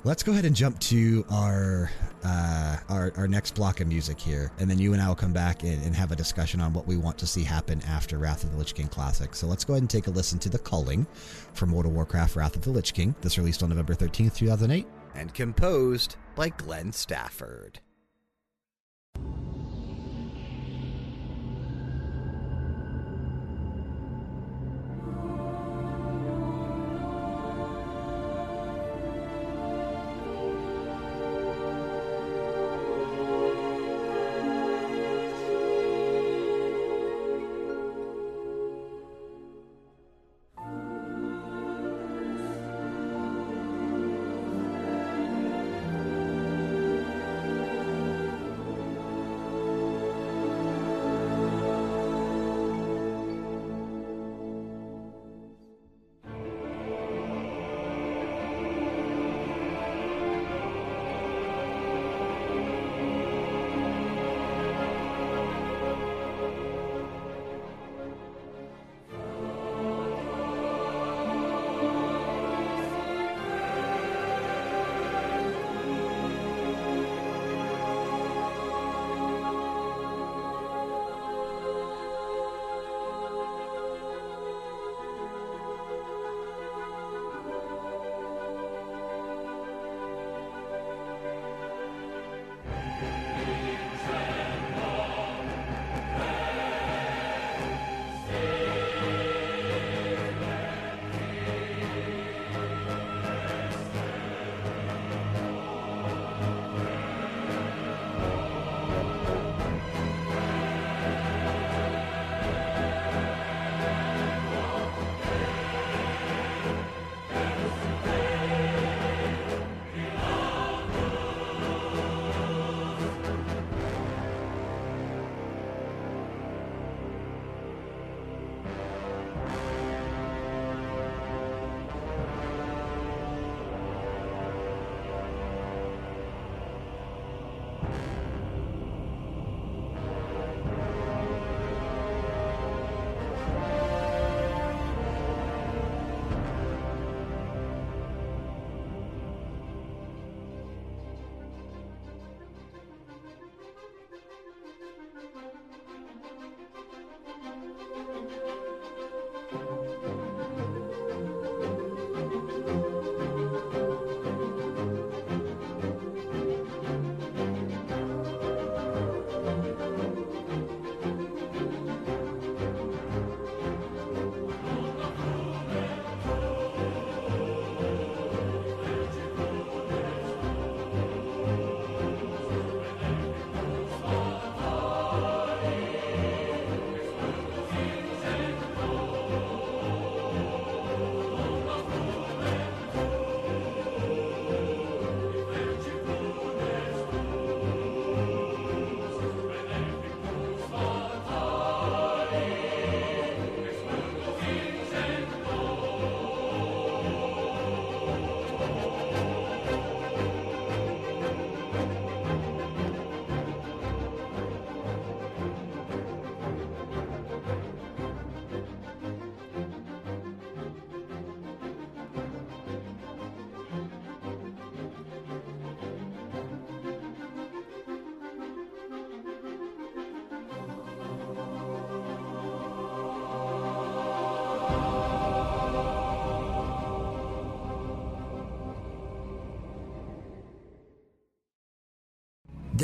let's go ahead and jump to our uh, our our next block of music here, and then you and I will come back and, and have a discussion on what we want to see happen after Wrath of the Lich King Classic. So let's go ahead and take a listen to the Culling from World of Warcraft: Wrath of the Lich King. This released on November thirteenth, two thousand eight, and composed by Glenn Stafford.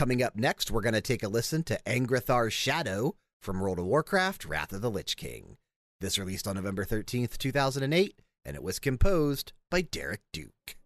Coming up next, we're going to take a listen to Angrathar's Shadow from World of Warcraft Wrath of the Lich King. This released on November 13th, 2008, and it was composed by Derek Duke.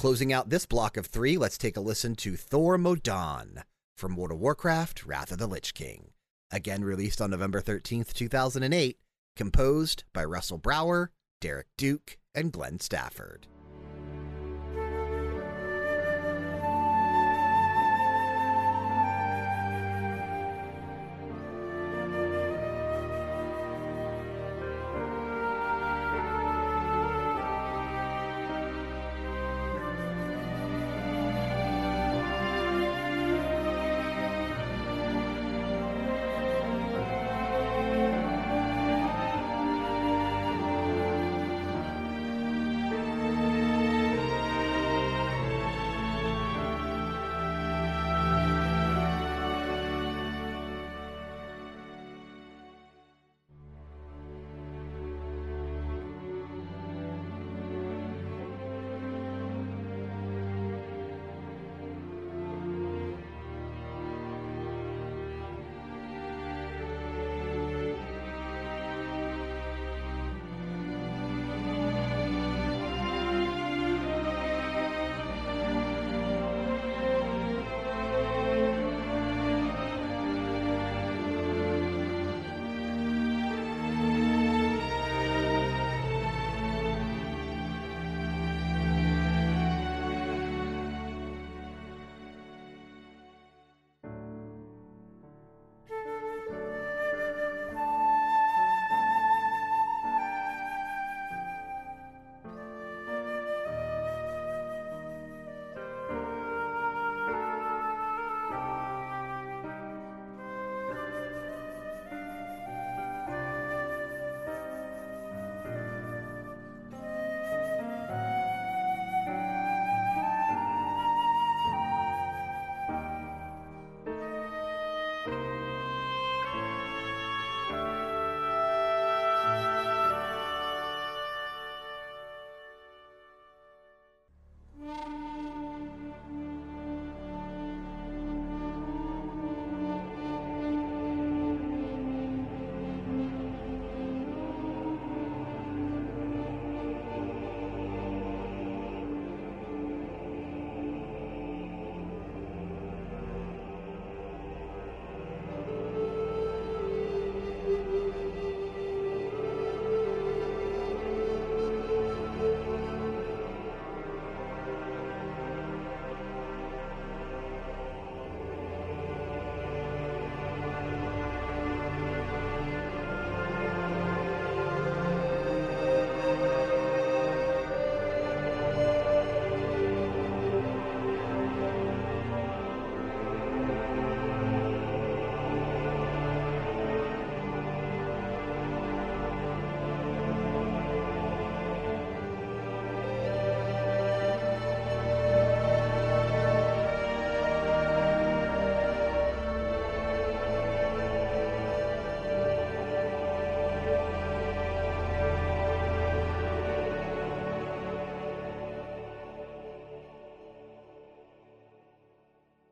Closing out this block of three, let's take a listen to Thor Modan from World of Warcraft Wrath of the Lich King. Again released on November 13th, 2008, composed by Russell Brower, Derek Duke, and Glenn Stafford.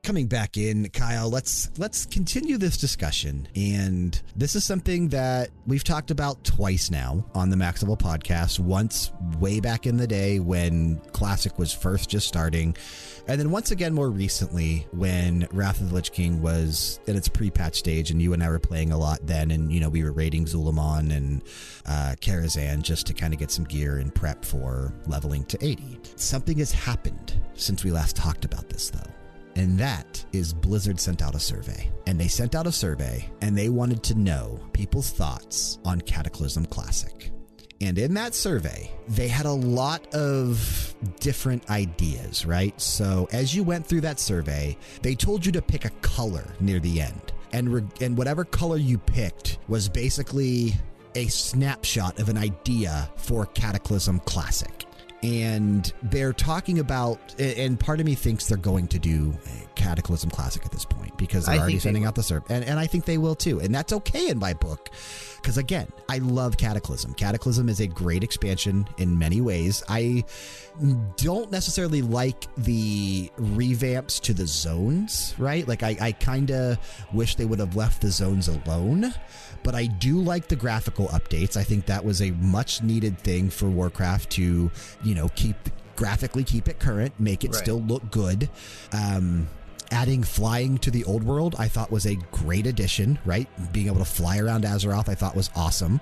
Coming back in, Kyle, let's let's continue this discussion. And this is something that we've talked about twice now on the Maximal podcast. Once way back in the day when Classic was first just starting, and then once again more recently when Wrath of the Lich King was in its pre-patch stage, and you and I were playing a lot then, and you know we were raiding Zul'Aman and uh, Karazhan just to kind of get some gear and prep for leveling to 80. Something has happened since we last talked about this, though. And that is Blizzard sent out a survey. And they sent out a survey and they wanted to know people's thoughts on Cataclysm Classic. And in that survey, they had a lot of different ideas, right? So as you went through that survey, they told you to pick a color near the end. And, and whatever color you picked was basically a snapshot of an idea for Cataclysm Classic and they're talking about and part of me thinks they're going to do cataclysm classic at this point because they're I already sending out the serve and, and i think they will too and that's okay in my book because again i love cataclysm. Cataclysm is a great expansion in many ways. I don't necessarily like the revamps to the zones right? Like i, I kind of wish they would have left the zones alone but I do like the graphical updates. I think that was a much needed thing for Warcraft to, you know, keep graphically keep it current, make it Right. still look good. Um, adding flying to the old world, I thought was a great addition. Right, being able to fly around Azeroth, I thought was awesome.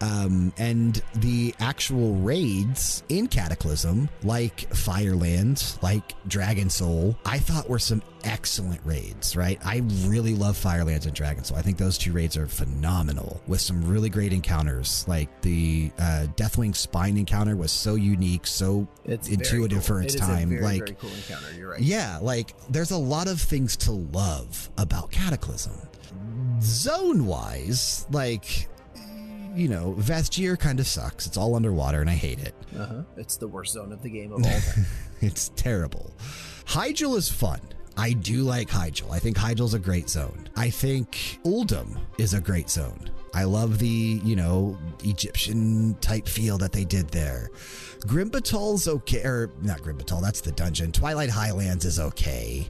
Um, and the actual raids in Cataclysm, like Firelands, like Dragon Soul, I thought were some excellent raids, right? I really love Firelands and Dragon Soul. I think those two raids are phenomenal with some really great encounters. Like the uh, Deathwing Spine encounter was so unique, so It's intuitive cool. for its It time. very, like, very cool encounter. You're right. yeah, like there's a lot of things to love about Cataclysm. Zone wise, like, you know, Vashj'ir kind of sucks. It's all underwater and I hate it. Uh-huh. It's the worst zone of the game of all time. It's terrible. Hyjal is fun. I do like Hyjal. I think Hyjal's a great zone. I think Uldum is a great zone. I love the, you know, Egyptian type feel that they did there. Grim Batol's okay, or not Grim Batol, that's the dungeon. Twilight Highlands is okay.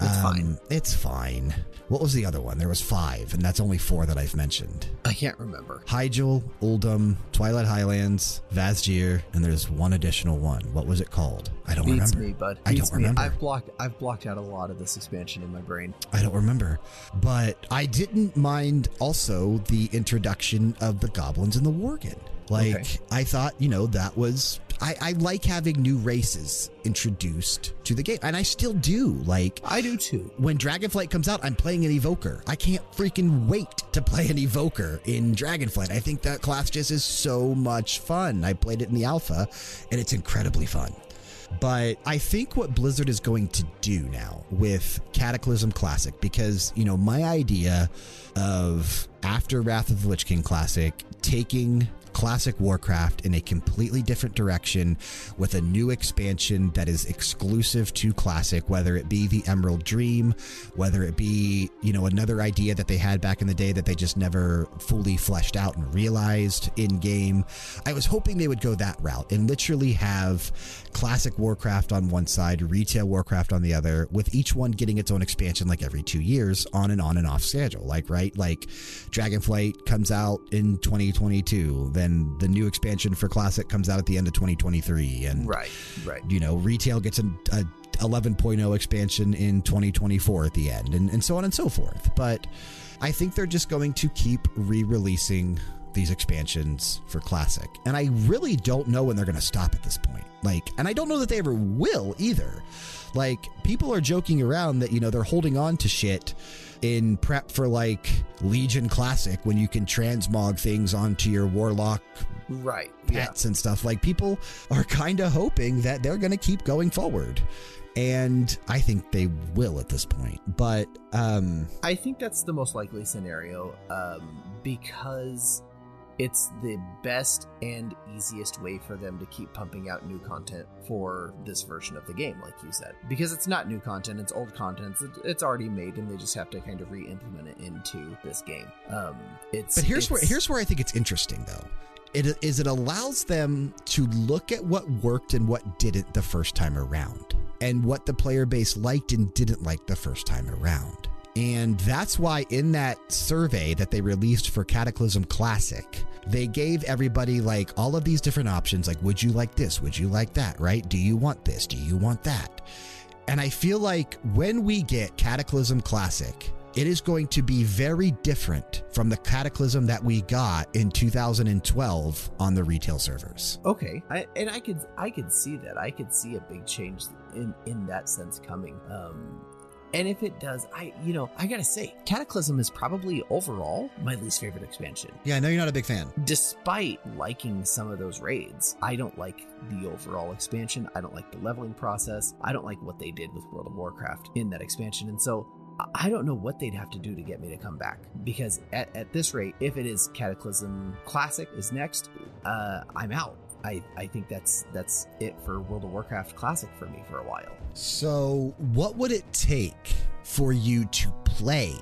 It's um, fine. It's fine. What was the other one? There was five, and that's only four that I've mentioned. I can't remember. Hyjal, Uldum, Twilight Highlands, Vashj'ir, and there's one additional one. What was it called? I don't Beats remember. me, bud. I don't me. remember. I've blocked. I've blocked out a lot of this expansion in my brain. I don't remember. But I didn't mind also the introduction of the goblins and the worgen. Like, Okay. I thought, you know, that was. I, I like having new races introduced to the game, and I still do. Like, I do too. when Dragonflight comes out, I'm playing an Evoker. I can't freaking wait to play an Evoker in Dragonflight. I think that class just is so much fun. I played it in the alpha, and it's incredibly fun. But I think what Blizzard is going to do now with Cataclysm Classic, because, you know, my idea of after Wrath of the Lich King Classic, taking Classic Warcraft in a completely different direction with a new expansion that is exclusive to Classic, whether it be the Emerald Dream, whether it be, you know, another idea that they had back in the day that they just never fully fleshed out and realized in game. I was hoping they would go that route and literally have Classic Warcraft on one side, Retail Warcraft on the other, with each one getting its own expansion like every two years on and on and off schedule. Like, right? Like Dragonflight comes out in 2022, then the new expansion for Classic comes out at the end of 2023. And, Right. Right. you know, Retail gets a, a 11.0 expansion in 2024 at the end, and, and so on and so forth. But I think they're just going to keep re releasing these expansions for Classic. And I really don't know when they're going to stop at this point. Like, and I don't know that they ever will either. Like, people are joking around that, you know, they're holding on to shit in prep for like Legion Classic when you can transmog things onto your Warlock Right. Yeah. pets and stuff. Like people are kind of hoping that they're going to keep going forward. And I think they will at this point. But um I think that's the most likely scenario um, because it's the best and easiest way for them to keep pumping out new content for this version of the game, like you said. Because it's not new content, it's old content. It's, it's already made, and they just have to kind of re implement it into this game. Um, it's but here's where here's where I think it's interesting though. It is it allows them to look at what worked and what didn't the first time around. and what the player base liked and didn't like the first time around. And that's why in that survey that they released for Cataclysm Classic, they gave everybody like all of these different options like, would you like this? Would you like that? Right? Do you want this? Do you want that? And I feel like when we get Cataclysm Classic, it is going to be very different from the Cataclysm that we got in 2012 on the retail servers. Okay, I, and I could I could see that. I could see a big change in in that sense coming. Um, and if it does, I you know I gotta say, Cataclysm is probably overall my least favorite expansion. Yeah, I know you're not a big fan. Despite liking some of those raids, I don't like the overall expansion. I don't like the leveling process. I don't like what they did with World of Warcraft in that expansion. And so I don't know what they'd have to do to get me to come back because at, at this rate, if it is Cataclysm Classic is next, uh, I'm out. I, I think that's that's it for World of Warcraft Classic for me for a while. So, what would it take for you to play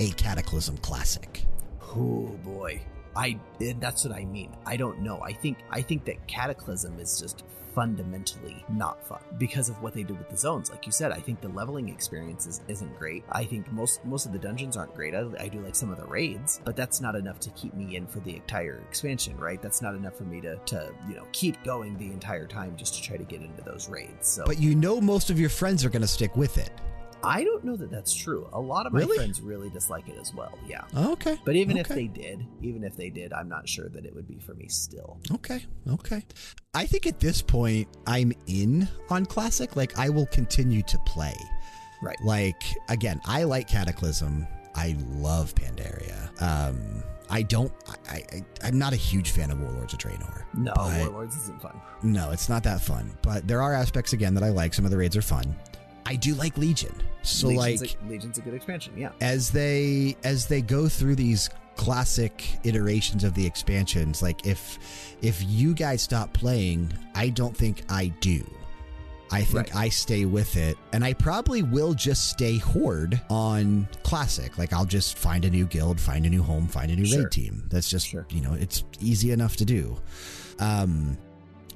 a Cataclysm Classic? Oh boy, I that's what I mean. I don't know. I think I think that Cataclysm is just fundamentally not fun because of what they did with the zones. Like you said, I think the leveling experience is, isn't great. I think most most of the dungeons aren't great. I, I do like some of the raids, but that's not enough to keep me in for the entire expansion, right? That's not enough for me to to you know keep going the entire time just to try to get into those raids. So, but you know, most of your friends are going to stick with it. I don't know that that's true. A lot of my Really? friends really dislike it as well. Yeah. Okay. But even if they did, even if they did, I'm not sure that it would be for me still. Okay. Okay. I think at this point, I'm in on Classic. Like, I will continue to play. Right. Like, again, I like Cataclysm. I love Pandaria. Um, I don't, I, I, I'm not a huge fan of Warlords of Draenor. No, Warlords isn't fun. No, it's not that fun. But there are aspects, again, that I like. Some of the raids are fun. I do like Legion. So, Legion's like, a, Legion's a good expansion. Yeah. as they as they go through these classic iterations of the expansions like if if you guys stop playing i don't think i do i think Right. i stay with it and i probably will just stay horde on classic like i'll just find a new guild find a new home find a new Sure. raid team that's just Sure. you know it's easy enough to do um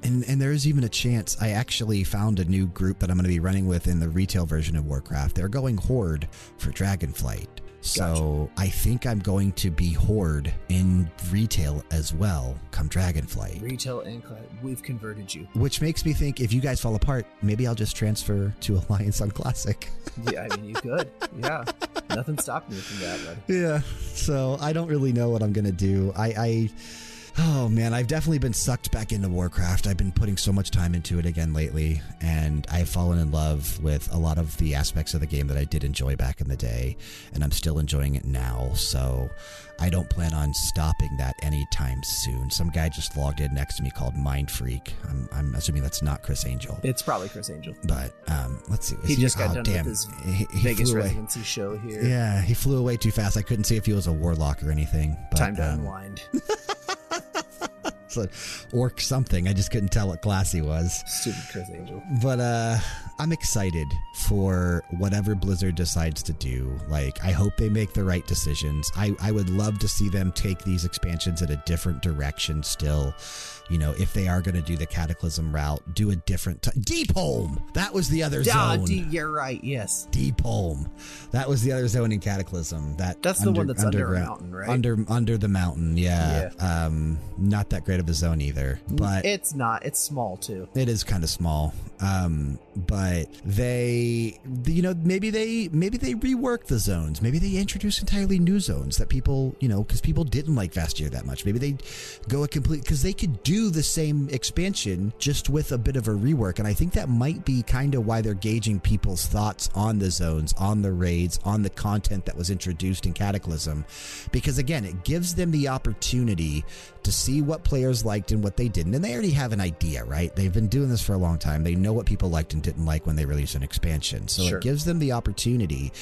and, and there is even a chance I actually found a new group that I'm going to be running with in the retail version of Warcraft. They're going Horde for Dragonflight. So I think I'm going to be Horde in retail as well come Dragonflight. Retail and cloud. We've converted you. Which makes me think if you guys fall apart, maybe I'll just transfer to Alliance on Classic. Yeah, I mean, you could. Yeah. Nothing stopped me from that, buddy. Yeah. So I don't really know what I'm gonna do. I, I oh man, I've definitely been sucked back into Warcraft. I've been putting so much time into it again lately, and I've fallen in love with a lot of the aspects of the game that I did enjoy back in the day, and I'm still enjoying it now. So I don't plan on stopping that anytime soon. Some guy just logged in next to me called Mind Freak. I'm, I'm assuming that's not Criss Angel. It's probably Criss Angel. But um, let's see. He Is just got oh, done damn. with his He- he Vegas flew away. residency show here. Yeah, he flew away too fast. I couldn't see if he was a warlock or anything. But, Time to um, unwind. so- orc something. I just couldn't tell what class he was. Stupid Criss Angel. But uh, I'm excited for whatever Blizzard decides to do. Like, I hope they make the right decisions. I, I would love to see them take these expansions in a different direction still. You know, if they are going to do the Cataclysm route, do a different. T- Deepholm! That was the other Ah, zone. D- you're right. Yes. Deepholm. That was the other zone in Cataclysm. That That's the one that's under a underground- mountain, right? Under under the mountain, yeah. Um, not that great of a zone either, but it's not. It's small too. it is kind of small. Um, but they, you know, maybe they maybe they rework the zones. Maybe they introduce entirely new zones that people, you know, because people didn't like Vashj'ir that much. Maybe they go a complete because they could do the same expansion just with a bit of a rework. And I think that might be kind of why they're gauging people's thoughts on the zones, on the raids, on the content that was introduced in Cataclysm, because again, it gives them the opportunity to see what players liked and what they didn't. And they already have an idea, right? They've been doing this for a long time. They know what people liked and didn't like when they release an expansion. So Sure. it gives them the opportunity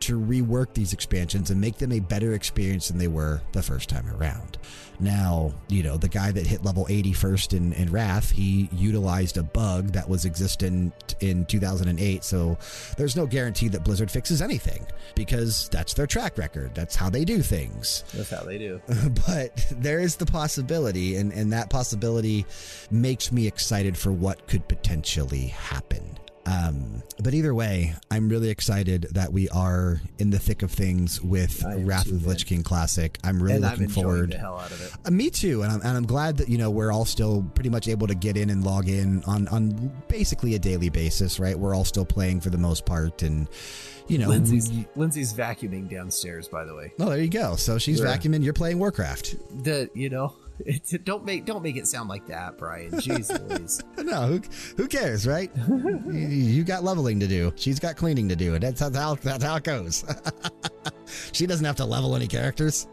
to rework these expansions and make them a better experience than they were the first time around. Now, you know, the guy that hit level 80 first in, in Wrath, he utilized a bug that was existent in 2008. So there's no guarantee that Blizzard fixes anything because that's their track record. That's how they do things That's how they do. but there is the possibility, and, and that possibility makes me excited for what could potentially happen. Um, but either way, I'm really excited that we are in the thick of things with Wrath of the Lich. King Classic. I'm really and looking forward. the hell out of it. Uh, me too, and I'm, and I'm glad that you know we're all still pretty much able to get in and log in on on basically a daily basis, right? We're all still playing for the most part, and you know, Lindsay's we- Lindsay's vacuuming downstairs, by the way. oh, there you go. So she's Yeah. vacuuming. You're playing Warcraft. The you know, don't make don't make it sound like that, Brian. Jeez Louise. No, who, who cares, right? you, you got leveling to do. She's got cleaning to do. and That's how that's how it goes. she doesn't have to level any characters.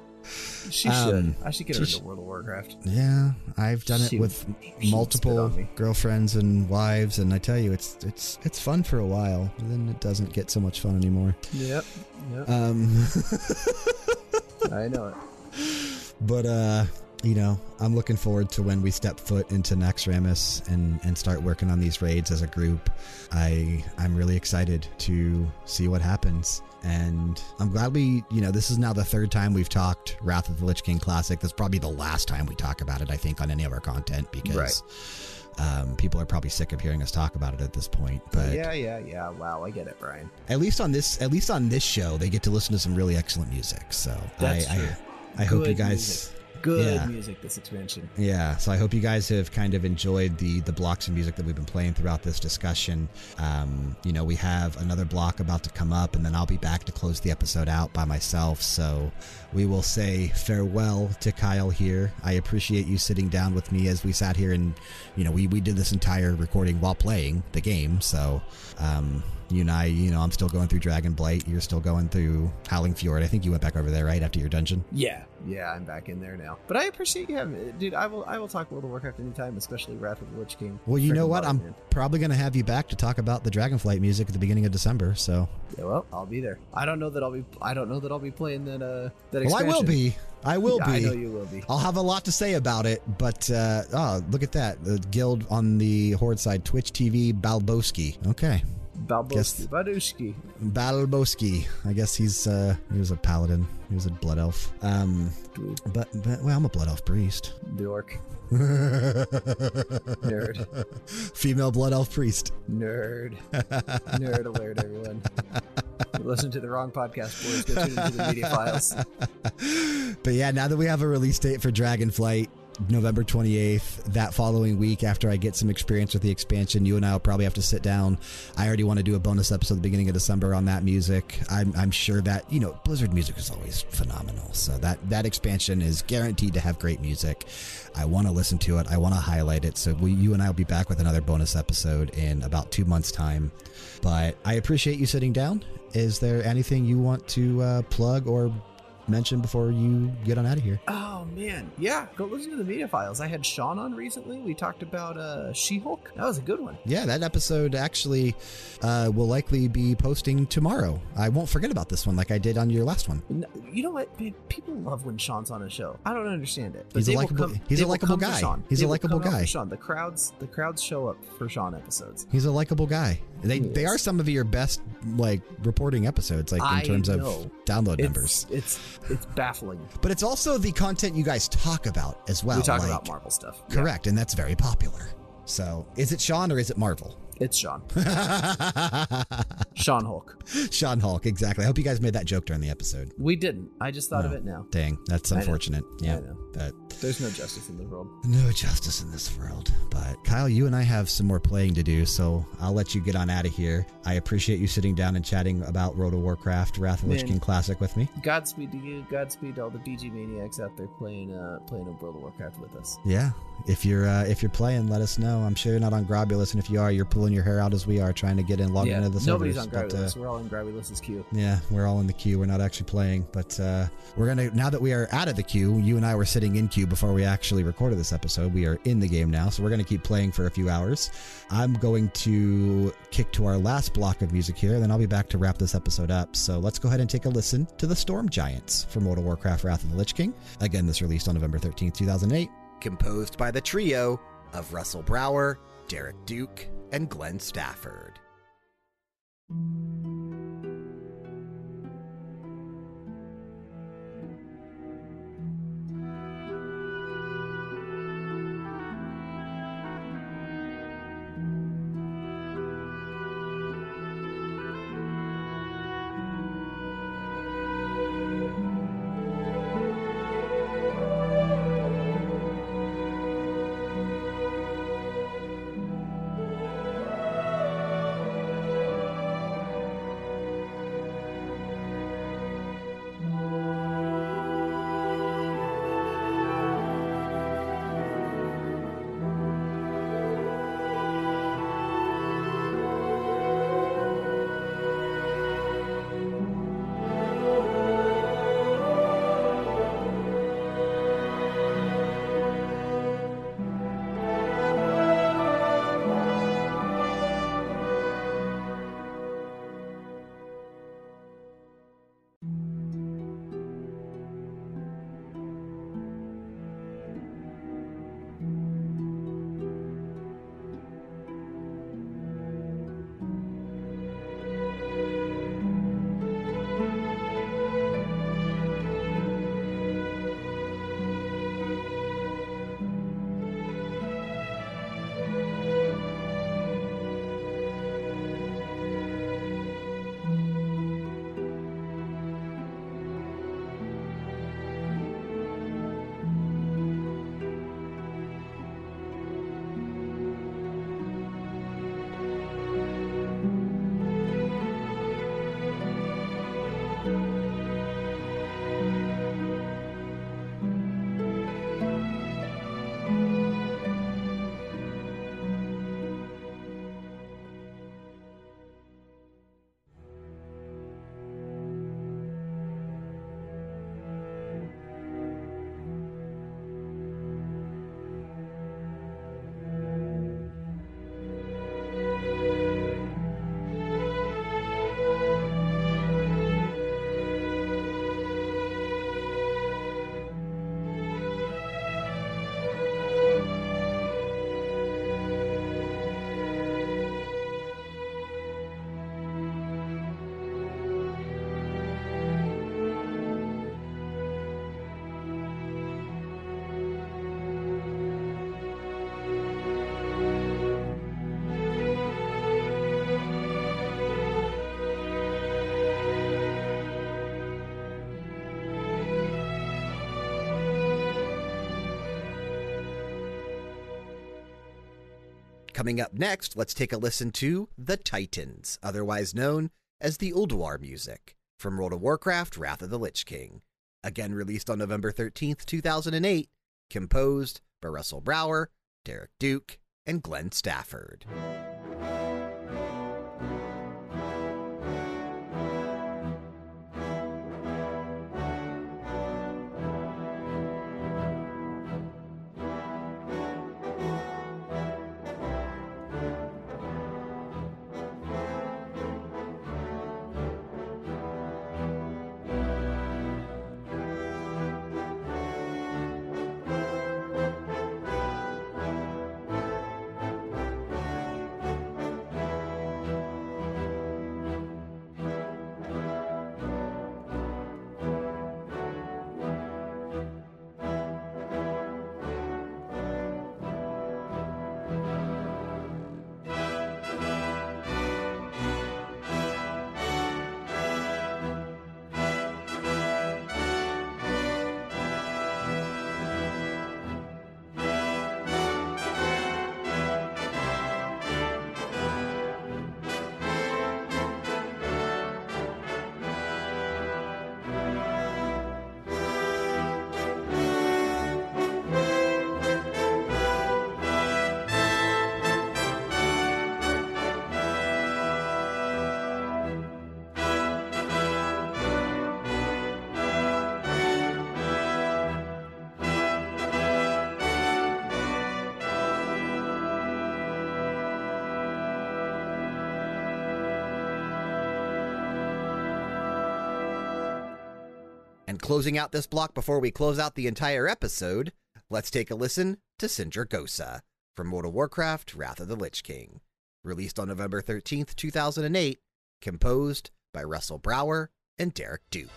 She Um, should. I should get her into World of Warcraft. Yeah, I've done it with she would spit multiple girlfriends and wives, and I tell you, it's it's it's fun for a while. And then it doesn't get so much fun anymore. Yep. Yep. Um, I know it. but uh, you know, I'm looking forward to when we step foot into Naxxramas and and start working on these raids as a group. I I'm really excited to see what happens. And I'm glad we, you know, this is now the third time we've talked Wrath of the Lich King Classic. That's probably the last time we talk about it, I think, on any of our content because Right. um, people are probably sick of hearing us talk about it at this point. But yeah, yeah, yeah. Wow, I get it, Brian. at least on this, at least on this show, they get to listen to some really excellent music. So That's I, true. I, I hope you guys. music. Good Yeah. music. This expansion. Yeah, so I hope you guys have kind of enjoyed the the blocks of music that we've been playing throughout this discussion. Um, you know, we have another block about to come up, and then I'll be back to close the episode out by myself. So we will say farewell to Kyle here. I appreciate you sitting down with me as we sat here and, you know, we, we did this entire recording while playing the game. So um, you and I, you know, I'm still going through Dragonblight. You're still going through Howling Fjord. I think you went back over there, right, after your dungeon? Yeah, yeah, I'm back in there now. But I appreciate you having, dude. I will, I will talk World of Warcraft anytime, especially Wrath of the Lich King. Well, you know what? I'm man. probably going to have you back to talk about the Dragonflight music at the beginning of December. So, Yeah, well, I'll be there. I don't know that I'll be. I don't know that I'll be playing that. Uh, that. well, I will be. I will Yeah, I know you will be. I'll have a lot to say about it, but uh, oh, look at that! The guild on the Horde side, Twitch TV, Balboski. Okay, Balboski, Badushki. Balboski. I guess he's uh, he was a paladin. He was a blood elf. Um, but, but well, I'm a blood elf priest. the orc, Nerd. Female blood elf priest. nerd, nerd alert, everyone. Listen to the wrong podcast, boys. Go tune into the media files. but yeah, now that we have a release date for Dragonflight, November 28th, that following week after I get some experience with the expansion, you and I will probably have to sit down. I already want to do a bonus episode at the beginning of December on that music. I'm, I'm sure that, you know, Blizzard music is always phenomenal. So that, that expansion is guaranteed to have great music. I want to listen to it. I want to highlight it. So we, you and I will be back with another bonus episode in about two months' time. But I appreciate you sitting down. Is there anything you want to uh, plug or mention before you get on out of here? Oh man, yeah. Go listen to the media files. I had Sean on recently. We talked about uh, She-Hulk. That was a good one. Yeah, that episode actually uh, will likely be posting tomorrow. I won't forget about this one like I did on your last one. You know what? man, People love when Sean's on a show. I don't understand it. He's a likable- come- he's a likable guy. Sean. He's They a likable come out for guy. Sean. The crowds, the crowds show up for Sean episodes. He's a likable guy. They He they are some of your best like reporting episodes, like in I terms know. of download numbers. It's it's baffling. But it's also the content you guys talk about as well. we talk like- about Marvel stuff. Yeah, Correct, and that's very popular. So, is it Sean or is it Marvel? it's Sean. Sean Hulk. Sean Hulk, exactly. I hope you guys made that joke during the episode. We didn't. I just thought oh, of it now. Dang, that's unfortunate. Yeah, But There's no justice in the world. no justice in this world. But Kyle, you and I have some more playing to do, so I'll let you get on out of here. I appreciate you sitting down and chatting about World of Warcraft Wrath of the Lich King Classic with me. Godspeed to you. Godspeed to all the VG Maniacs out there playing uh playing World of Warcraft with us. Yeah, if you're uh, if you're playing, let us know. I'm sure you're not on Grobbulus, and if you are, you're pulling your hair out as we are trying to get in, log yeah, into the nobody's servers. on but, uh. We're all in Grobbulus's queue. Yeah, we're all in the queue. We're not actually playing, but uh, we're gonna now that we are out of the queue. You and I were sitting in queue before we actually recorded this episode. We are in the game now, so we're gonna keep playing for a few hours. I'm going to kick to our last block of music here, then I'll be back to wrap this episode up. So let's go ahead and take a listen to the Storm Giants from of Warcraft: Wrath of the Lich King. Again, this released on November 13th, 2008. Composed by the trio of Russell Brower, Derek Duke, and Glenn Stafford. Coming up next, let's take a listen to The Titans, otherwise known as the Ulduar music, from World of Warcraft Wrath of the Lich King. Again released on November 13th, 2008, composed by Russell Brower, Derek Duke, and Glenn Stafford. And closing out this block before we close out the entire episode, let's take a listen to Sindragosa from of Warcraft Wrath of the Lich King. Released on November 13th, 2008, composed by Russell Brower and Derek Duke.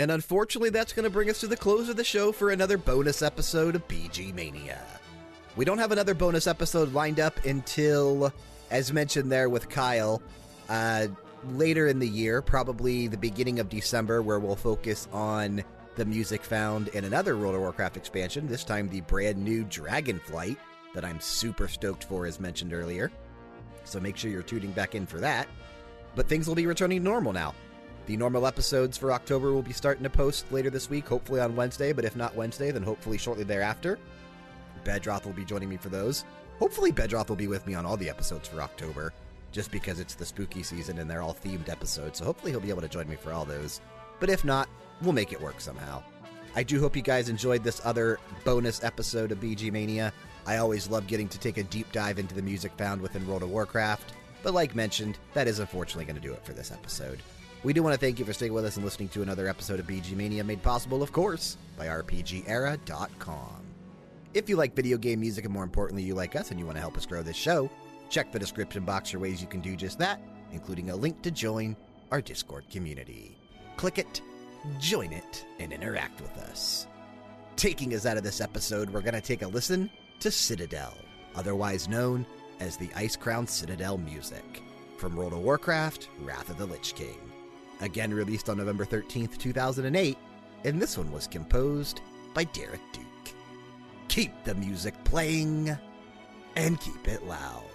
And unfortunately, that's going to bring us to the close of the show for another bonus episode of VG Mania. We don't have another bonus episode lined up until, as mentioned there with Kyle, uh, later in the year, probably the beginning of December, where we'll focus on the music found in another World of Warcraft expansion, this time the brand new Dragonflight that I'm super stoked for, as mentioned earlier. So make sure you're tuning back in for that. But things will be returning to normal now. The normal episodes for October will be starting to post later this week, hopefully on Wednesday, but if not Wednesday, then hopefully shortly thereafter. Bedroth will be joining me for those. Hopefully, Bedroth will be with me on all the episodes for October, just because it's the spooky season and they're all themed episodes, so hopefully he'll be able to join me for all those. But if not, we'll make it work somehow. I do hope you guys enjoyed this other bonus episode of VG Mania. I always love getting to take a deep dive into the music found within World of Warcraft, but like mentioned, that is unfortunately going to do it for this episode. We do want to thank you for staying with us and listening to another episode of VG Mania, made possible, of course, by RPGera.com. If you like video game music and more importantly, you like us and you want to help us grow this show, check the description box for ways you can do just that, including a link to join our Discord community. Click it, join it, and interact with us. Taking us out of this episode, we're going to take a listen to Citadel, otherwise known as the Icecrown Citadel music, from World of Warcraft Wrath of the Lich King. Again released on November 13th, 2008, and this one was composed by Derek Duke. Keep the music playing and keep it loud.